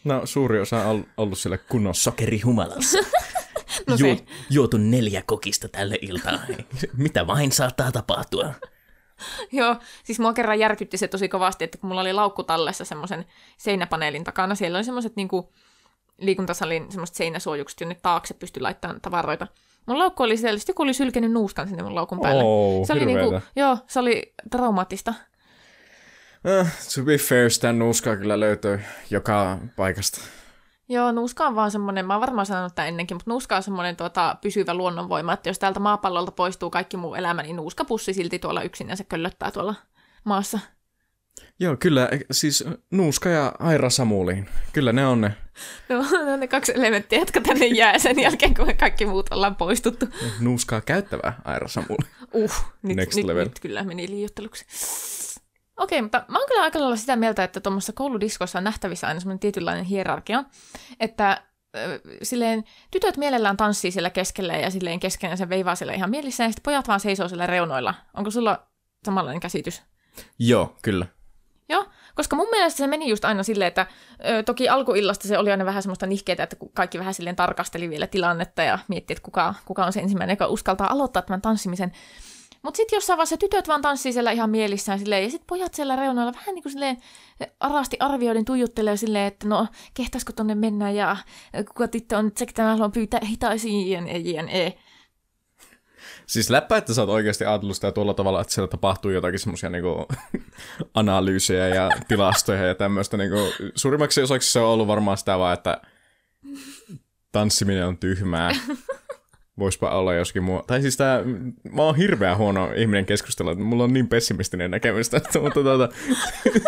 No suuri osa on ollut siellä kunnossa. Sokeri humalassa. (laughs) (laughs) No. Juo, juotu neljä kokista tälle iltaan. (laughs) Mitä vain saattaa tapahtua. Joo, siis mua kerran järkytti se tosi kovasti, että kun mulla oli laukku tallessa semmoisen seinäpaneelin takana, siellä oli semmoiset niinku liikuntasalin semmoiset seinäsuojukset, jonne taakse pystyi laittamaan tavaroita. Mun laukku oli siellä, sitten joku oli sylkenyt nuuskan sinne mun laukun päälle. Oh, se oli niinku, joo, se oli traumaattista. Uh, to be fair, sitä nuuskaa kyllä löytyy joka paikasta. Joo, nuuska on vaan semmoinen, mä oon varmaan sanonut tämän ennenkin, mutta nuuska on semmoinen tuota, pysyvä luonnonvoima, että jos täältä maapallolta poistuu kaikki muu elämä, niin nuuskapussi silti tuolla yksin ja se köllöttää tuolla maassa. Joo, kyllä, siis Nuuska ja Aira Samuliin. Kyllä ne on ne. Joo, (laughs) ne on ne kaksi elementtiä, jotka tänne jää sen jälkeen, kun me kaikki muut ollaan poistuttu. Nuuskaa käyttävä Aira Samuli. Uh, nyt, Next nyt, level. nyt kyllä meni liioitteluksi. Okei, mutta mä oon kyllä aika lailla sitä mieltä, että tuommoissa kouludiskossa on nähtävissä aina semmoinen tietynlainen hierarkia, että ö, silleen tytöt mielellään tanssii siellä keskellä ja silleen kesken se veivaa siellä ihan mielissään, ja sitten pojat vaan seisoo siellä reunoilla. Onko sulla samanlainen käsitys? Joo, kyllä. Joo, koska mun mielestä se meni just aina silleen, että ö, toki alkuillasta se oli aina vähän semmoista nihkeetä, että kaikki vähän silleen tarkasteli vielä tilannetta ja mietti, että kuka, kuka on se ensimmäinen, joka uskaltaa aloittaa tämän tanssimisen. Mutta sitten jossain vaiheessa tytöt vaan tanssii siellä ihan mielissään silleen, ja sitten pojat siellä reunoilla vähän niin kuin silleen arasti arvioiden tuijuttelee silleen, että no kehtäisikö tonne mennä ja kuka tyttö on nyt se, ketä mä haluan pyytää hitaisiin, jne, jne. Siis läppä, että sä oot oikeasti ajatellut sitä tuolla tavalla, että siellä tapahtuu jotakin semmoisia niinku (laughs) analyysejä ja tilastoja ja tämmöistä. Niinku, suurimmaksi osaksi se on ollut varmaan sitä vaan, että tanssiminen on tyhmää. (laughs) Voispa olla joskin muu. Tai siis tää, mä oon hirveän huono ihminen keskustella, että mulla on niin pessimistinen näkemys tästä, mutta tuota,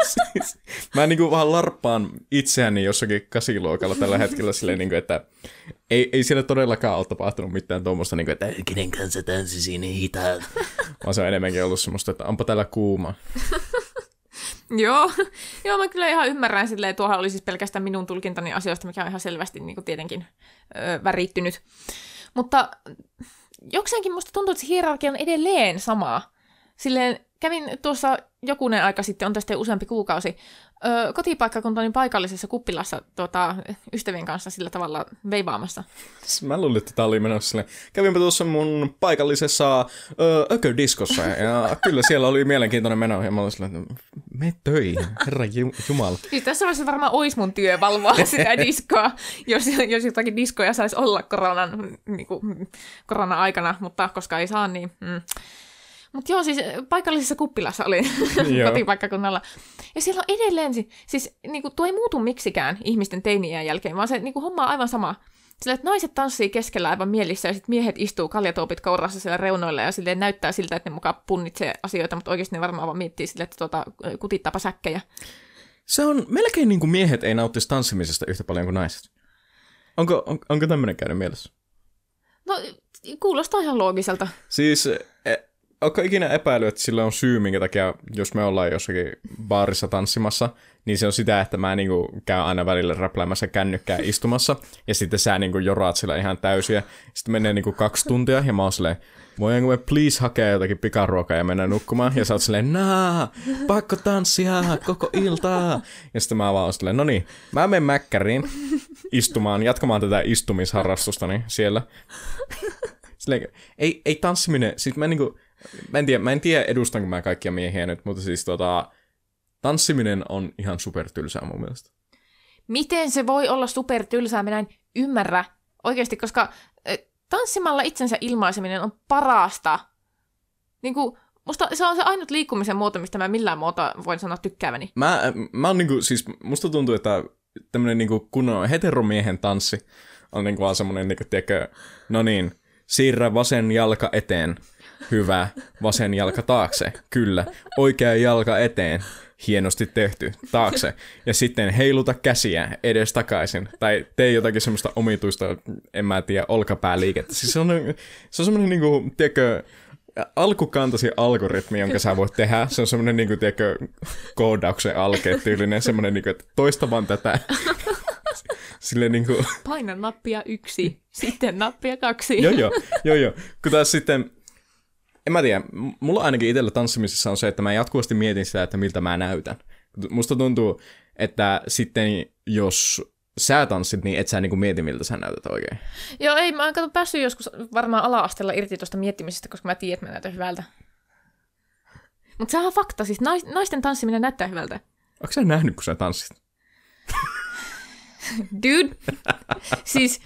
siis, (laughs) mä niinku vähän larppaan itseäni jossakin kasiluokalla tällä hetkellä silleen, niinku, että ei, ei siellä todellakaan ole tapahtunut mitään tuommoista, niinku, että Kenen kanssa tanssisin hitaat? vaan se on enemmänkin ollut semmoista, että onpa täällä kuuma. (laughs) Joo, joo, mä kyllä ihan ymmärrän silleen, tuohan oli siis pelkästään minun tulkintani asioista, mikä on ihan selvästi niin kuin tietenkin ö, värittynyt. Mutta jokseenkin musta tuntuu, että se hierarkia on edelleen sama. Silleen kävin tuossa jokunen aika sitten, on tästä jo useampi kuukausi, ö, kotipaikkakuntani paikallisessa kuppilassa tota, ystävien kanssa sillä tavalla veivaamassa. Mä luulin, että tää oli menossa silleen. Kävinpä tuossa mun paikallisessa ö, öködiskossa ja kyllä siellä oli mielenkiintoinen meno ja mä olin silleen, että me töihin, herra ju- jumala. Siis tässä vaiheessa varmaan olisi mun työ valvoa (laughs) sitä diskoa, jos, jos jotakin diskoja saisi olla koronan, niin kuin, korona-aikana, mutta koska ei saa, niin... Mm. Mutta joo, siis paikallisessa kuppilassa oli (laughs) kotipaikkakunnalla. Ja siellä on edelleen, si- siis niin kuin, tuo ei muutu miksikään ihmisten teiniän jälkeen, vaan se niin kuin, homma on aivan sama. Sillä, että naiset tanssii keskellä aivan mielissä ja sitten miehet istuu kaljatoopit kourassa siellä reunoilla ja silleen näyttää siltä, että ne mukaan punnitsee asioita, mutta oikeasti ne varmaan vaan miettii silleen, että tuota, kutittaapa säkkejä. Se on melkein niin kuin miehet ei nauttisi tanssimisesta yhtä paljon kuin naiset. Onko, on, onko tämmöinen käynyt mielessä? No, kuulostaa ihan loogiselta. Siis, e, onko ikinä epäily, että sillä on syy, minkä takia, jos me ollaan jossakin baarissa tanssimassa, niin se on sitä, että mä niinku käyn aina välillä räpläämässä kännykkää istumassa, ja sitten sä niinku joraat sillä ihan täysiä. Sitten menee niinku kaksi tuntia, ja mä oon silleen, voidaanko me please hakea jotakin pikaruokaa ja mennä nukkumaan? Ja sä oot silleen, naa, pakko tanssia koko iltaa. Ja sitten mä vaan oon silleen, no niin, mä menen mäkkäriin istumaan, jatkamaan tätä istumisharrastustani siellä. Silleen, ei, ei tanssiminen, siis mä, niinku, mä, en tiedä, mä en tiedä edustanko mä kaikkia miehiä nyt, mutta siis tota, tanssiminen on ihan supertylsää mun mielestä. Miten se voi olla supertylsää, minä en ymmärrä oikeasti, koska äh, tanssimalla itsensä ilmaiseminen on parasta. Niin kuin, musta se on se ainut liikkumisen muoto, mistä mä millään muuta voin sanoa tykkääväni. Mä, mä oon niinku, siis musta tuntuu, että tämmönen niinku kunnon heteromiehen tanssi on niinku vaan semmonen niinku, tiedätkö, no niin, siirrä vasen jalka eteen, hyvä, vasen jalka taakse, kyllä, oikea jalka eteen, hienosti tehty, taakse, ja sitten heiluta käsiä edes takaisin, tai tee jotakin semmoista omituista, en mä tiedä, olkapääliikettä. Siis se on, se on semmoinen niinku, tiedätkö, alkukantasi algoritmi, jonka sä voit tehdä. Se on semmoinen, niin kuin, tiedätkö, koodauksen alkeet tyylinen, semmoinen, niin kuin, että toista vaan tätä. Silleen niin kuin, Paina nappia yksi, sitten nappia kaksi. joo joo, joo joo. Kun taas sitten, en mä tiedä, mulla ainakin itsellä tanssimisessa on se, että mä jatkuvasti mietin sitä, että miltä mä näytän. Musta tuntuu, että sitten jos sä tanssit, niin et sä niinku mieti, miltä sä näytät oikein. Joo, ei, mä oon kato päässyt joskus varmaan ala-asteella irti tuosta miettimisestä, koska mä tiedän, että mä näytän hyvältä. Mutta sehän on fakta, siis nais, naisten tanssiminen näyttää hyvältä. Onko sä nähnyt, kun sä tanssit? Dude. siis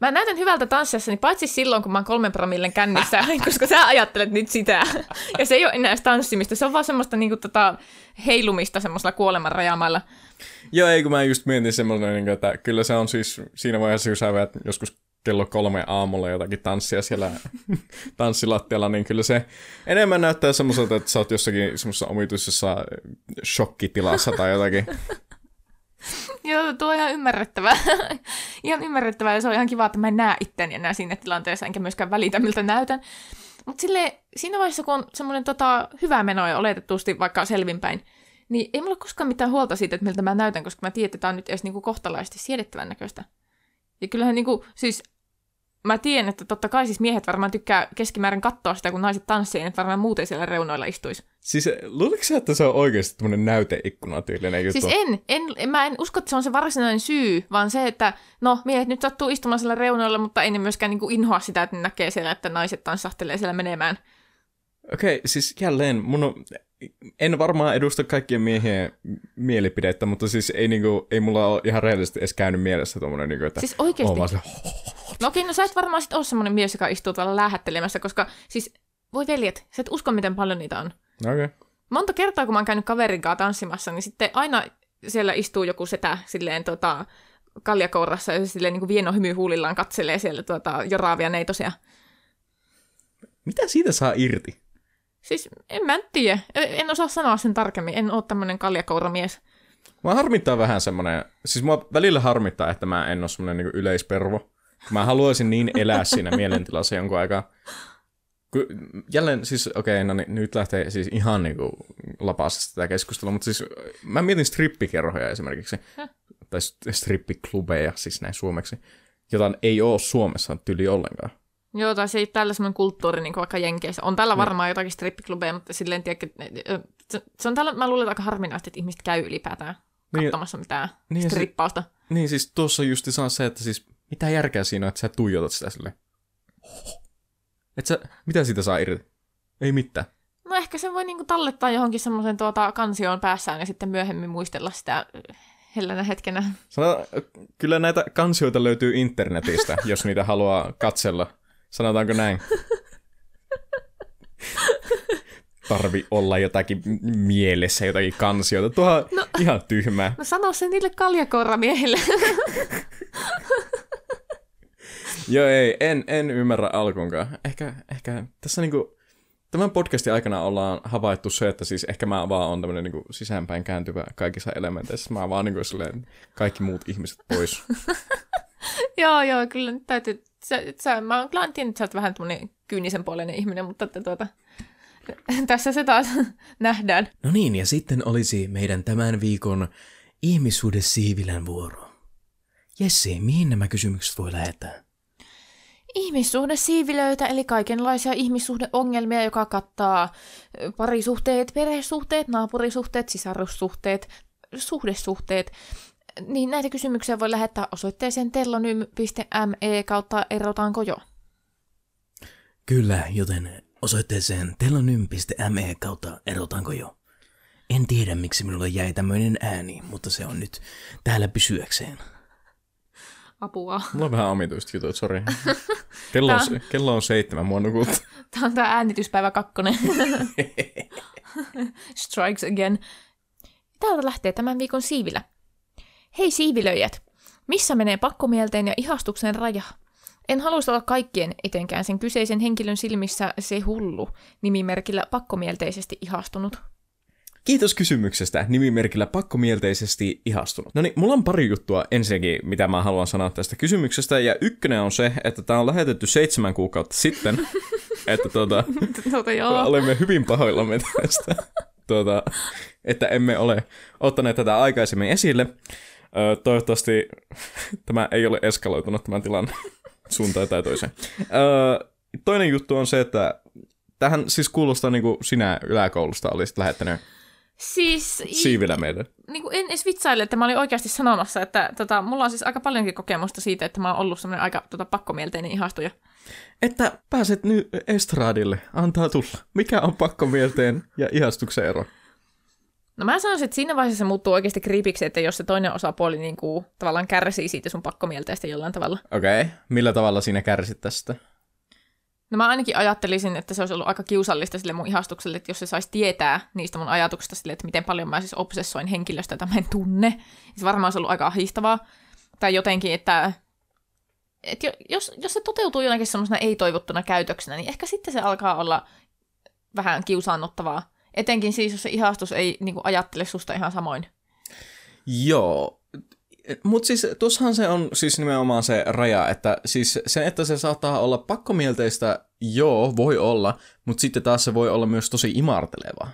mä näytän hyvältä tanssiessani, paitsi silloin, kun mä oon kolmen promillen kännissä, (laughs) koska sä ajattelet nyt sitä. Ja se ei ole enää tanssimista, se on vaan semmoista niinku tota heilumista semmoisella kuoleman rajamailla. Joo, ei kun mä just mietin semmoinen, niin että kyllä se on siis siinä vaiheessa, kun sä veät joskus kello kolme aamulla jotakin tanssia siellä (laughs) tanssilattialla, niin kyllä se enemmän näyttää semmoiselta, että sä oot jossakin semmoisessa omituisessa shokkitilassa tai jotakin. (laughs) (laughs) Joo, tuo on ihan ymmärrettävää. (laughs) ihan ymmärrettävää ja se on ihan kiva, että mä en näe itteni enää siinä tilanteessa, enkä myöskään välitä, miltä näytän. Mutta sille siinä vaiheessa, kun on semmoinen tota, hyvä meno ja oletetusti vaikka selvinpäin, niin ei mulla koskaan mitään huolta siitä, että miltä mä näytän, koska mä tiedän, että tämä on nyt edes niinku kohtalaisesti siedettävän näköistä. Ja kyllähän niinku, siis mä tiedän, että totta kai siis miehet varmaan tykkää keskimäärin katsoa sitä, kun naiset tanssii, niin että varmaan muuten siellä reunoilla istuisi. Siis luuletko sä, että se on oikeasti tämmöinen näyteikkuna tyylinen juttu? Siis en, en, en, mä en usko, että se on se varsinainen syy, vaan se, että no miehet nyt sattuu istumaan siellä reunoilla, mutta ei ne myöskään niin kuin inhoa sitä, että ne näkee siellä, että naiset tanssahtelee siellä menemään. Okei, okay, siis jälleen, mun on, en varmaan edusta kaikkien miehien mielipidettä, mutta siis ei, niinku, ei mulla ole ihan rehellisesti edes käynyt mielessä tommonen, niinku, että Siis oikeesti. vaan se, No okei, no sä et varmaan sit ole semmoinen mies, joka istuu tuolla lähettelemässä, koska siis voi veljet, sä et usko, miten paljon niitä on. okei. Okay. Monta kertaa, kun mä oon käynyt kaverin kanssa tanssimassa, niin sitten aina siellä istuu joku setä silleen tota, kaljakourassa ja se silleen niin kuin vieno hymy huulillaan katselee siellä tuota, joraavia neitosia. Mitä siitä saa irti? Siis en mä tiedä. En osaa sanoa sen tarkemmin. En ole tämmöinen kaljakouramies. Mua harmittaa vähän semmonen, siis mua välillä harmittaa, että mä en ole semmonen niinku yleispervo. Mä haluaisin niin elää siinä mielentilassa jonkun aikaa. Jälleen siis, okei, okay, no niin, nyt lähtee siis ihan niinku lapasesta tätä keskustelua, mutta siis mä mietin strippikerhoja esimerkiksi, Häh? tai st- strippiklubeja siis näin suomeksi, jota ei ole Suomessa tyli ollenkaan. Joo, tai se ei tällä semmoinen kulttuuri, niin kuin vaikka Jenkeissä. On täällä varmaan jotakin strippiklubeja, mutta silleen, tiedätkö, ö, Se, se on tällä, mä luulen, että aika harvinaista, että ihmiset käy ylipäätään Niin, katsomassa mitään niin ja se- strippausta. Niin siis tuossa just saa se, että siis mitä järkeä siinä on, että sä tuijotat sitä silleen. Et sä, mitä siitä saa irti? Ei mitään. No ehkä se voi niinku tallettaa johonkin semmoisen tuota, kansioon päässään ja sitten myöhemmin muistella sitä hellänä hetkenä. Sano, kyllä näitä kansioita löytyy internetistä, (laughs) jos niitä haluaa katsella. Sanotaanko näin? Tarvi olla jotakin mielessä, jotakin kansioita. Tuo on no. ihan tyhmää. No sano se niille kaljakouramiehille. Joo, ei, en, en ymmärrä alkuunkaan. Ehkä, ehkä tässä niinku, tämän podcastin aikana ollaan havaittu se, että siis ehkä mä vaan on tämmönen niinku sisäänpäin kääntyvä kaikissa elementeissä. Mä vaan niinku silleen kaikki muut ihmiset pois. (laughs) joo, joo, kyllä nyt täytyy... Sä, sä, mä oon että sä oot vähän tämmönen kyynisen puoleinen ihminen, mutta että tuota, (laughs) tässä se taas (laughs) nähdään. No niin, ja sitten olisi meidän tämän viikon ihmissuhde Siivilän vuoro. Jesse, mihin nämä kysymykset voi lähettää? Ihmissuhdesiivilöitä, eli kaikenlaisia ihmissuhdeongelmia, joka kattaa parisuhteet, perhesuhteet, naapurisuhteet, sisarussuhteet, suhdesuhteet. Niin näitä kysymyksiä voi lähettää osoitteeseen tellonym.me kautta erotaanko jo. Kyllä, joten osoitteeseen telonym.me kautta erotaanko jo. En tiedä, miksi minulle jäi tämmöinen ääni, mutta se on nyt täällä Apua. Mulla on vähän omituista jutut, sori. (laughs) Kello on, se- kello on seitsemän, mua nukut. (laughs) Tämä on tämä äänityspäivä kakkonen. (laughs) Strikes again. Täältä lähtee tämän viikon siivilä. Hei siivilöijät! Missä menee pakkomielteen ja ihastuksen raja? En haluaisi olla kaikkien, etenkään sen kyseisen henkilön silmissä se hullu, nimimerkillä pakkomielteisesti ihastunut. Kiitos kysymyksestä, nimimerkillä pakkomielteisesti ihastunut. No niin, mulla on pari juttua ensinnäkin, mitä mä haluan sanoa tästä kysymyksestä, ja ykkönen on se, että tää on lähetetty seitsemän kuukautta sitten, (laughs) että tuota, Tuota joo. olemme hyvin pahoillamme tästä, tuota, että emme ole ottaneet tätä aikaisemmin esille. Toivottavasti (laughs) tämä ei ole eskaloitunut tämän tilanne (laughs) suuntaan tai toiseen. Toinen juttu on se, että tähän siis kuulostaa niin kuin sinä yläkoulusta olisit lähettänyt Siis siivilä meille. niin kuin en edes vitsaile, että mä olin oikeasti sanomassa, että tota, mulla on siis aika paljonkin kokemusta siitä, että mä oon ollut semmoinen aika tota, pakkomielteinen ihastuja. Että pääset nyt estradille, antaa tulla. Mikä on pakkomielteen ja ihastuksen ero? No mä sanoisin, että siinä vaiheessa se muuttuu oikeasti kriipiksi, että jos se toinen osapuoli niin kuin, tavallaan kärsii siitä sun pakkomielteestä jollain tavalla. Okei, okay. millä tavalla sinä kärsit tästä? No mä ainakin ajattelisin, että se olisi ollut aika kiusallista sille mun ihastukselle, että jos se saisi tietää niistä mun ajatuksista sille, että miten paljon mä siis obsessoin henkilöstä, jota mä en tunne. Se varmaan olisi ollut aika ahdistavaa. Tai jotenkin, että, että jo- jos, jos se toteutuu jonakin semmoisena ei-toivottuna käytöksenä, niin ehkä sitten se alkaa olla vähän kiusaannuttavaa. Etenkin siis, jos se ihastus ei niin kuin, ajattele susta ihan samoin. Joo, mutta siis tuossahan se on siis nimenomaan se raja, että siis se, että se saattaa olla pakkomielteistä, joo, voi olla, mutta sitten taas se voi olla myös tosi imarteleva.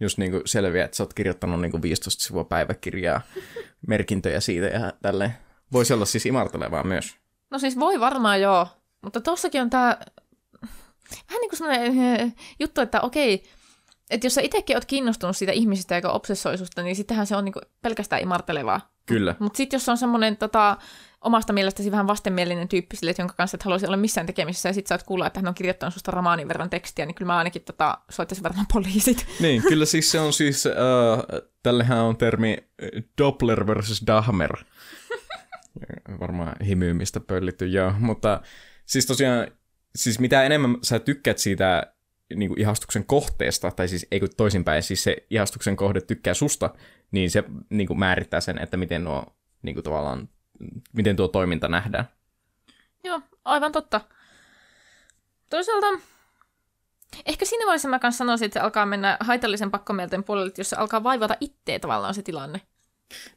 Just niin kuin selviää, että sä oot kirjoittanut niin kuin 15 sivua päiväkirjaa, (laughs) merkintöjä siitä ja tälleen. Voisi olla siis imartelevaa myös. No siis voi varmaan joo, mutta tossakin on tää vähän niin kuin sellainen juttu, että okei, että jos sä itsekin oot kiinnostunut siitä ihmisestä, joka obsessoi susta, niin sittenhän se on niin kuin pelkästään imartelevaa. Kyllä. Mutta sitten jos on semmoinen tota, omasta mielestäsi vähän vastenmielinen tyyppi sille, että jonka kanssa et haluaisi olla missään tekemisissä, ja sitten saat kuulla, että hän on kirjoittanut susta romaanin verran tekstiä, niin kyllä mä ainakin tota, soittaisin varmaan (laughs) poliisit. Niin, kyllä siis se on siis, äh, tällehän on termi äh, Doppler versus Dahmer. (laughs) Varmaan himyymistä pöllitty, joo. Mutta siis tosiaan, siis mitä enemmän sä tykkäät siitä niin kuin ihastuksen kohteesta, tai siis ei kun toisinpäin, siis se ihastuksen kohde tykkää susta, niin se niin kuin määrittää sen, että miten nuo niin kuin tavallaan, miten tuo toiminta nähdään. Joo, aivan totta. Toisaalta ehkä siinä vaiheessa mä kanssa sanoisin, että se alkaa mennä haitallisen pakkomielten puolelle, jos se alkaa vaivata itteä tavallaan se tilanne.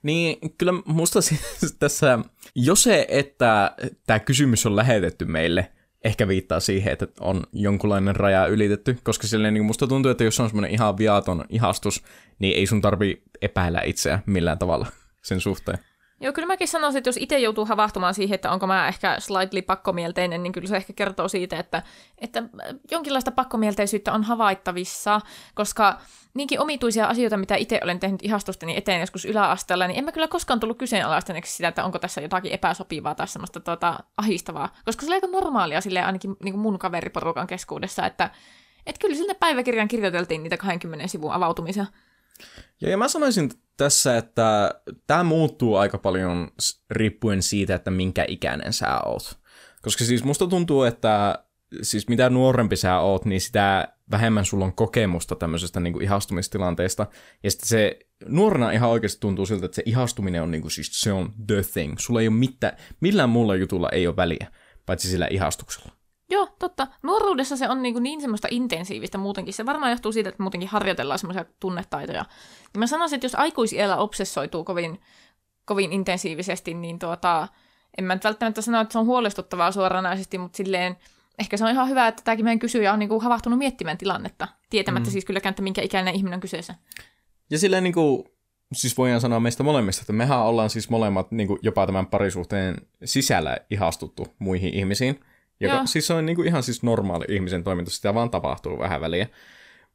Niin, kyllä musta siis (laughs) tässä, jo se, että tämä kysymys on lähetetty meille, ehkä viittaa siihen, että on jonkunlainen raja ylitetty, koska silleen niin musta tuntuu, että jos on semmoinen ihan viaton ihastus, niin ei sun tarvi epäillä itseä millään tavalla sen suhteen. Joo, kyllä mäkin sanoisin, että jos itse joutuu havahtumaan siihen, että onko mä ehkä slightly pakkomielteinen, niin kyllä se ehkä kertoo siitä, että, että jonkinlaista pakkomielteisyyttä on havaittavissa, koska niinkin omituisia asioita, mitä itse olen tehnyt ihastusteni eteen joskus yläasteella, niin en mä kyllä koskaan tullut kyseenalaistaneeksi sitä, että onko tässä jotakin epäsopivaa tai semmoista tuota, ahistavaa, koska se oli aika normaalia sille ainakin niin kuin mun kaveriporukan keskuudessa, että et kyllä sinne päiväkirjaan kirjoiteltiin niitä 20 sivun avautumisia. Ja, ja mä sanoisin tässä, että tämä muuttuu aika paljon riippuen siitä, että minkä ikäinen sä oot. Koska siis musta tuntuu, että siis mitä nuorempi sä oot, niin sitä vähemmän sulla on kokemusta tämmöisestä niin kuin ihastumistilanteesta. Ja sitten se nuorena ihan oikeasti tuntuu siltä, että se ihastuminen on niin kuin, siis se on the thing. Sulla ei ole mitään, millään muulla jutulla ei ole väliä, paitsi sillä ihastuksella. Joo, totta. Nuoruudessa se on niin, kuin niin semmoista intensiivistä muutenkin. Se varmaan johtuu siitä, että muutenkin harjoitellaan semmoisia tunnetaitoja. Ja mä sanoisin, että jos aikuisiellä obsessoituu kovin, kovin intensiivisesti, niin tuota, en mä nyt välttämättä sano, että se on huolestuttavaa suoranaisesti, mutta silleen ehkä se on ihan hyvä, että tämäkin meidän kysyjä on niin kuin havahtunut miettimään tilannetta, tietämättä mm. siis kylläkään, että minkä ikäinen ihminen on kyseessä. Ja silleen niin kuin, siis voidaan sanoa meistä molemmista, että mehän ollaan siis molemmat niin kuin jopa tämän parisuhteen sisällä ihastuttu muihin ihmisiin. Joka, Joo. siis se on niin kuin ihan siis normaali ihmisen toiminta, sitä vaan tapahtuu vähän väliä.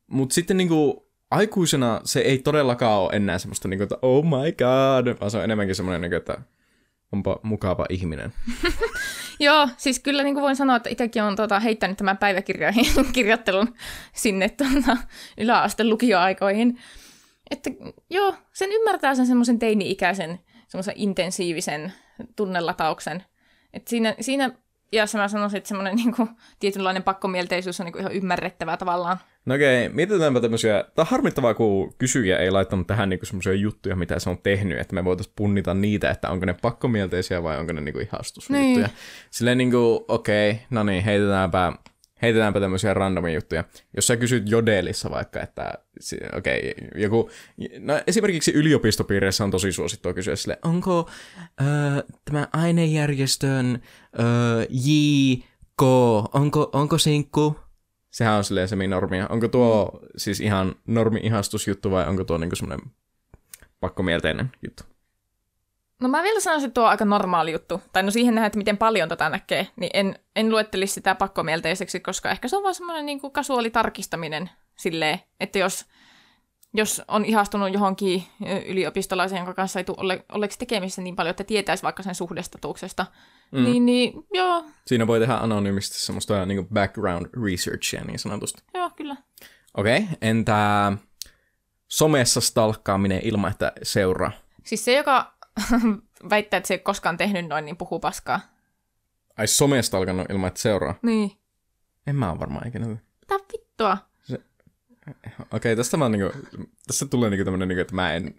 Mutta sitten niin kuin, aikuisena se ei todellakaan ole enää semmoista, niin kuin, että oh my god, vaan se on enemmänkin semmoinen, niin kuin, että onpa mukava ihminen. (laughs) Joo, siis kyllä niin kuin voin sanoa, että itsekin olen tuota, heittänyt tämän päiväkirjoihin (laughs) kirjoittelun sinne tuota, yläasteen lukioaikoihin. Että joo, sen ymmärtää sen semmoisen teini-ikäisen, semmoisen intensiivisen tunnelatauksen. Että siinä, siinä iässä mä sanoisin, että semmoinen (laughs) niin kuin, tietynlainen pakkomielteisyys on niin kuin ihan ymmärrettävää tavallaan. No okei, mietitäänpä tämmöisiä, tämä on harmittavaa, kun kysyjä ei laittanut tähän niinku semmoisia juttuja, mitä se on tehnyt, että me voitaisiin punnita niitä, että onko ne pakkomielteisiä vai onko ne niinku ihastusjuttuja. Niin. Silleen niinku, okei, no niin, heitetäänpä, heitetäänpä tämmöisiä randomia juttuja. Jos sä kysyt Jodelissa vaikka, että okei, joku, no esimerkiksi yliopistopiireissä on tosi suosittua kysyä sille, onko ö, tämä ainejärjestön ö, JK, onko, onko sinkku? Sehän on silleen semi-normia. Onko tuo mm. siis ihan normi-ihastusjuttu vai onko tuo niinku semmoinen pakkomielteinen juttu? No mä vielä sanoisin, että tuo on aika normaali juttu. Tai no siihen nähdään, että miten paljon tätä näkee, niin en, en luettelisi sitä pakkomielteiseksi, koska ehkä se on vaan semmoinen niin kuin kasuaalitarkistaminen silleen, että jos, jos on ihastunut johonkin yliopistolaiseen, jonka kanssa ei tule ole, olleeksi tekemisissä niin paljon, että tietäisi vaikka sen suhdestatuksesta, mm. niin, niin joo, Siinä voi tehdä anonyymisti semmoista niinku background researchia niin sanotusti. joo, kyllä. Okei, okay, entä somessa stalkkaaminen ilman, että seuraa? Siis se, joka (laughs) väittää, että se ei ole koskaan tehnyt noin, niin puhuu paskaa. Ai somesta alkanut ilman, että seuraa? Niin. En mä ole varmaan ikinä. Mitä vittua? Okei, okay, tästä mä niinku, tässä tulee niinku tämmönen niinku, että mä en... (laughs)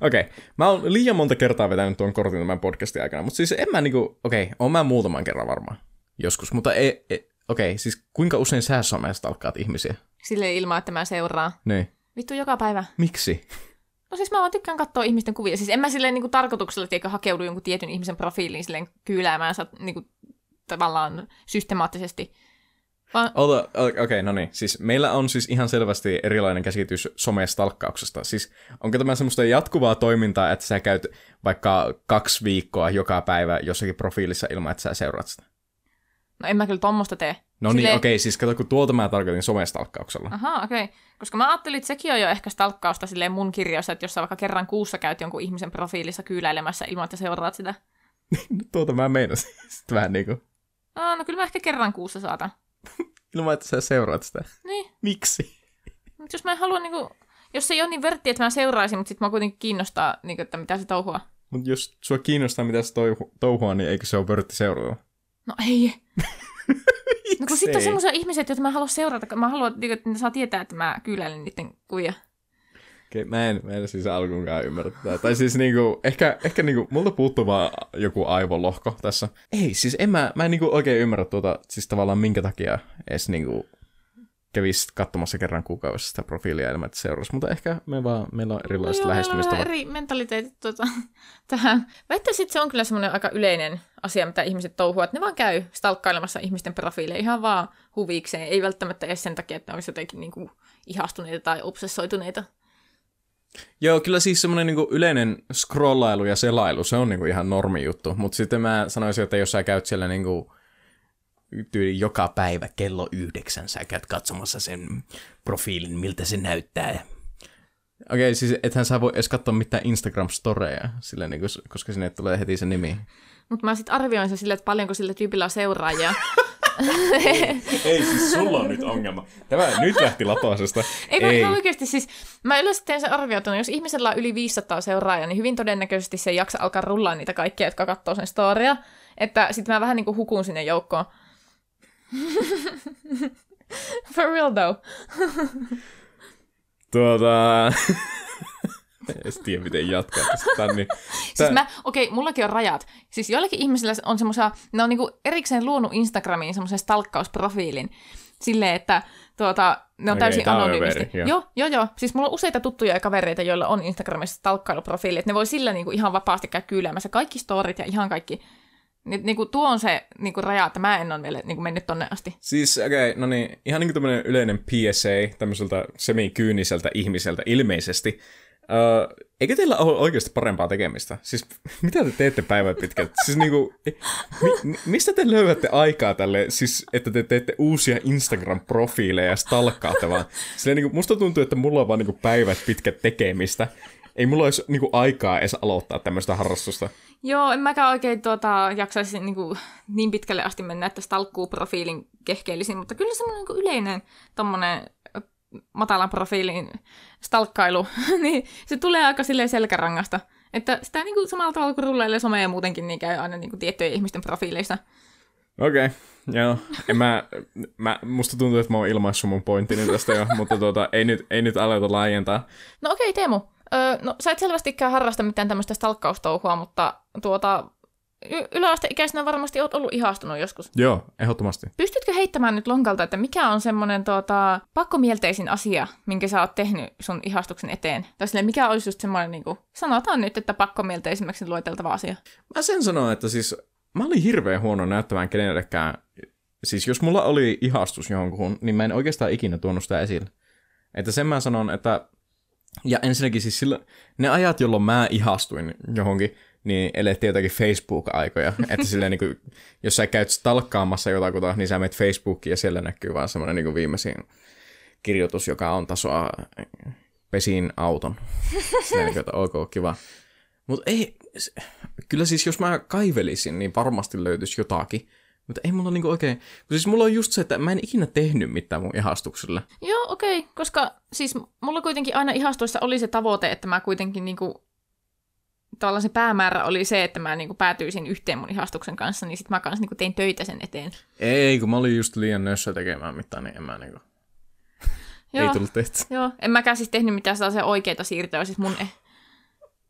Okei, okay, mä oon liian monta kertaa vetänyt tuon kortin tämän podcastin aikana, mutta siis en mä niinku, okei, okay, oon mä muutaman kerran varmaan. Joskus, mutta ei, ei okei, okay, siis kuinka usein sä somesta alkaat ihmisiä? Sille ilman, että mä seuraan. Niin. Vittu joka päivä. Miksi? No siis mä vaan tykkään katsoa ihmisten kuvia. Siis en mä silleen niin kuin tarkoituksella tiedä, hakeudu jonkun tietyn ihmisen profiiliin silleen kyyläämään niin kuin, tavallaan systemaattisesti. Vaan, okei, okay, no niin. Siis meillä on siis ihan selvästi erilainen käsitys somestalkkauksesta. Siis onko tämä semmoista jatkuvaa toimintaa, että sä käyt vaikka kaksi viikkoa joka päivä jossakin profiilissa ilman, että sä seuraat sitä? No en mä kyllä tommosta tee. No niin, Silleen- okei, okay, siis kato, kun tuolta mä tarkoitin somestalkkauksella. Ahaa, okei. Okay. Koska mä ajattelin, että sekin on jo ehkä stalkkausta silleen mun kirjassa, että jos sä vaikka kerran kuussa käyt jonkun ihmisen profiilissa kyyläilemässä ilman, että seuraat sitä. (laughs) Tuota mä meinasin. (laughs) Sitten vähän niinku, No, no kyllä mä ehkä kerran kuussa saatan. (laughs) ilman, että sä seuraat sitä. Niin. Miksi? Mutta jos mä en halua niinku, jos se ei ole niin vörtti, että mä seuraisin, mutta sitten mä kuitenkin kiinnostaa, niinku, että mitä se touhua. Mutta jos sua kiinnostaa, mitä se touhu, touhua, niin eikö se ole vörtti seurata? No ei. (laughs) No kun sitten on semmoisia ihmisiä, joita mä haluan seurata, mä haluan, niinku, että ne saa tietää, että mä kyyläilen niiden kuvia. Okei, mä en, mä en siis alkuunkaan ymmärrä tätä. Tai siis niinku, ehkä, ehkä niinku, multa puuttuu vaan joku aivolohko tässä. Ei, siis en mä, mä en niinku oikein ymmärrä tuota, siis tavallaan minkä takia edes niinku kävis katsomassa kerran kuukaudessa sitä profiilia ilman, että seurasi. Mutta ehkä me vaan, meillä on erilaiset No joo, meillä on lähestymistavat. vähän eri mentaliteetit tuota, (laughs) tähän. Väittäisin, että se on kyllä semmoinen aika yleinen asia, mitä ihmiset touhuvat. Että ne vaan käy stalkkailemassa ihmisten profiileja ihan vaan huvikseen. Ei välttämättä edes sen takia, että olisi jotenkin niin kuin ihastuneita tai obsessoituneita. Joo, kyllä siis semmoinen niinku yleinen scrollailu ja selailu, se on niinku ihan normi juttu. Mutta sitten mä sanoisin, että jos sä käyt siellä niinku tyyli joka päivä kello yhdeksän, sä käyt katsomassa sen profiilin, miltä se näyttää. Okei, okay, siis ethän sä voi edes katsoa mitään Instagram-storeja, sillä niinku, koska sinne tulee heti se nimi. Mutta mä sitten arvioin sen silleen, että paljonko sillä tyypillä on seuraajia. (laughs) Ei, siis sulla on nyt ongelma. Tämä nyt lähti lapasesta. Ei, kun ihan oikeasti siis, mä yleensä teen sen arvioituna, jos ihmisellä on yli 500 seuraajaa, niin hyvin todennäköisesti se ei jaksa alkaa rullaa niitä kaikkia, jotka katsoo sen storia. Että sitten mä vähän niin kuin hukun sinne joukkoon. (laughs) For real though. (laughs) Tuota... (laughs) en tiedä, miten jatkaa tästä. Niin, Siis mä, okei, okay, mullakin on rajat. Siis joillakin ihmisillä on semmoisia, ne on niinku erikseen luonut Instagramiin semmoisen stalkkausprofiilin. Silleen, että tuota, ne on Okei, täysin anonyymisti. joo. joo, joo, joo. Siis mulla on useita tuttuja ja kavereita, joilla on Instagramissa stalkkailuprofiili, että ne voi sillä niinku ihan vapaasti käydä kyyläämässä kaikki storit ja ihan kaikki. Ni, niinku tuo on se niinku raja, että mä en ole vielä niinku mennyt tonne asti. Siis, okei, okay, no niin, ihan niin kuin tämmöinen yleinen PSA tämmöiseltä semikyyniseltä ihmiseltä ilmeisesti. Öö, eikö teillä ole oikeasti parempaa tekemistä? Siis (laughs) mitä te teette päivän pitkät? Siis niinku, mi, mi, mistä te löydätte aikaa tälle, siis että te teette uusia Instagram-profiileja ja stalkkaatte vaan? Silleen niinku, musta tuntuu, että mulla on vaan niinku päivät pitkät tekemistä. Ei mulla olisi niinku aikaa edes aloittaa tämmöistä harrastusta. Joo, en mäkään oikein tuota, jaksaisi niin, kuin, niin pitkälle asti mennä, että stalkkuu profiilin kehkeilisin, mutta kyllä semmoinen niin kuin yleinen tommonen matalan profiilin stalkkailu, (laughs) niin se tulee aika silleen selkärangasta. Että sitä niin kuin samalla tavalla kuin rullailee somea muutenkin, niin käy aina niin kuin tiettyjen ihmisten profiileista. Okei, okay, joo. En mä, mä, musta tuntuu, että mä oon ilmaissut mun pointtini tästä jo, mutta tuota, ei, nyt, ei nyt aleta laajentaa. No okei, okay, Teemu. Öö, no sä et selvästikään harrasta mitään tämmöistä stalkkaustouhua, mutta tuota, y- yläasteikäisenä varmasti oot ollut ihastunut joskus. Joo, ehdottomasti. Pystytkö heittämään nyt lonkalta, että mikä on semmoinen tuota, pakkomielteisin asia, minkä sä oot tehnyt sun ihastuksen eteen? Tai silleen, mikä olisi just semmoinen, niin kuin, sanotaan nyt, että pakkomielteisimmäksi lueteltava asia. Mä sen sanon, että siis mä olin hirveän huono näyttämään kenellekään. Siis jos mulla oli ihastus johonkuhun, niin mä en oikeastaan ikinä tuonut sitä esille. Että sen mä sanon, että... Ja ensinnäkin siis sillä, ne ajat, jolloin mä ihastuin johonkin, niin elettiin jotakin Facebook-aikoja. (laughs) että silleen niin kuin, jos sä käyt stalkkaamassa jotakuta, niin sä menet Facebookiin ja siellä näkyy vaan semmoinen niin viimeisin kirjoitus, joka on tasoa pesin auton. (laughs) Silleen, niin kuin, että ok, kiva. Mutta ei, kyllä siis jos mä kaivelisin, niin varmasti löytyisi jotakin. Mutta ei mulla niinku oikein, kun siis mulla on just se, että mä en ikinä tehnyt mitään mun ihastukselle. Joo, okei, okay, koska siis mulla kuitenkin aina ihastuissa oli se tavoite, että mä kuitenkin niinku, tavallaan se päämäärä oli se, että mä niinku päätyisin yhteen mun ihastuksen kanssa, niin sit mä kanssa niinku tein töitä sen eteen. Ei, kun mä olin just liian nössö tekemään mitään, niin en mä niinku, (laughs) ei tullut tehty. joo, en mäkään siis tehnyt mitään sellaisia oikeita siirtoja, siis mun...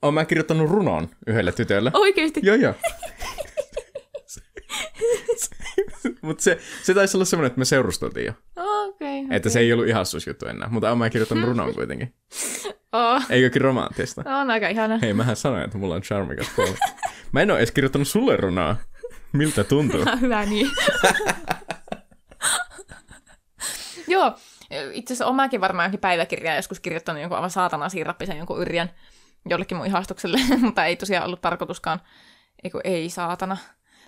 Oon mä kirjoittanut runon yhdelle tytölle. Oikeesti? Joo, joo. (laughs) (laughs) Mutta se, se taisi olla semmoinen, että me seurusteltiin jo. Okei. Okay, Että se ei ollut ihastusjuttu enää. Mutta oon mä kirjoittanut runon kuitenkin. (laughs) Oh, Eikökin romanttista. on aika ihana. Hei, mähän sanoin, että mulla on charmikas puoli. Mä en oo edes kirjoittanut sulle runaa. Miltä tuntuu? (laughs) Hyvä niin. Joo, itse asiassa omakin varmaan johonkin päiväkirjaa joskus kirjoittanut jonkun aivan saatana siirappisen jonkun yrjän jollekin mun ihastukselle, mutta ei tosiaan ollut tarkoituskaan. Eiku ei saatana.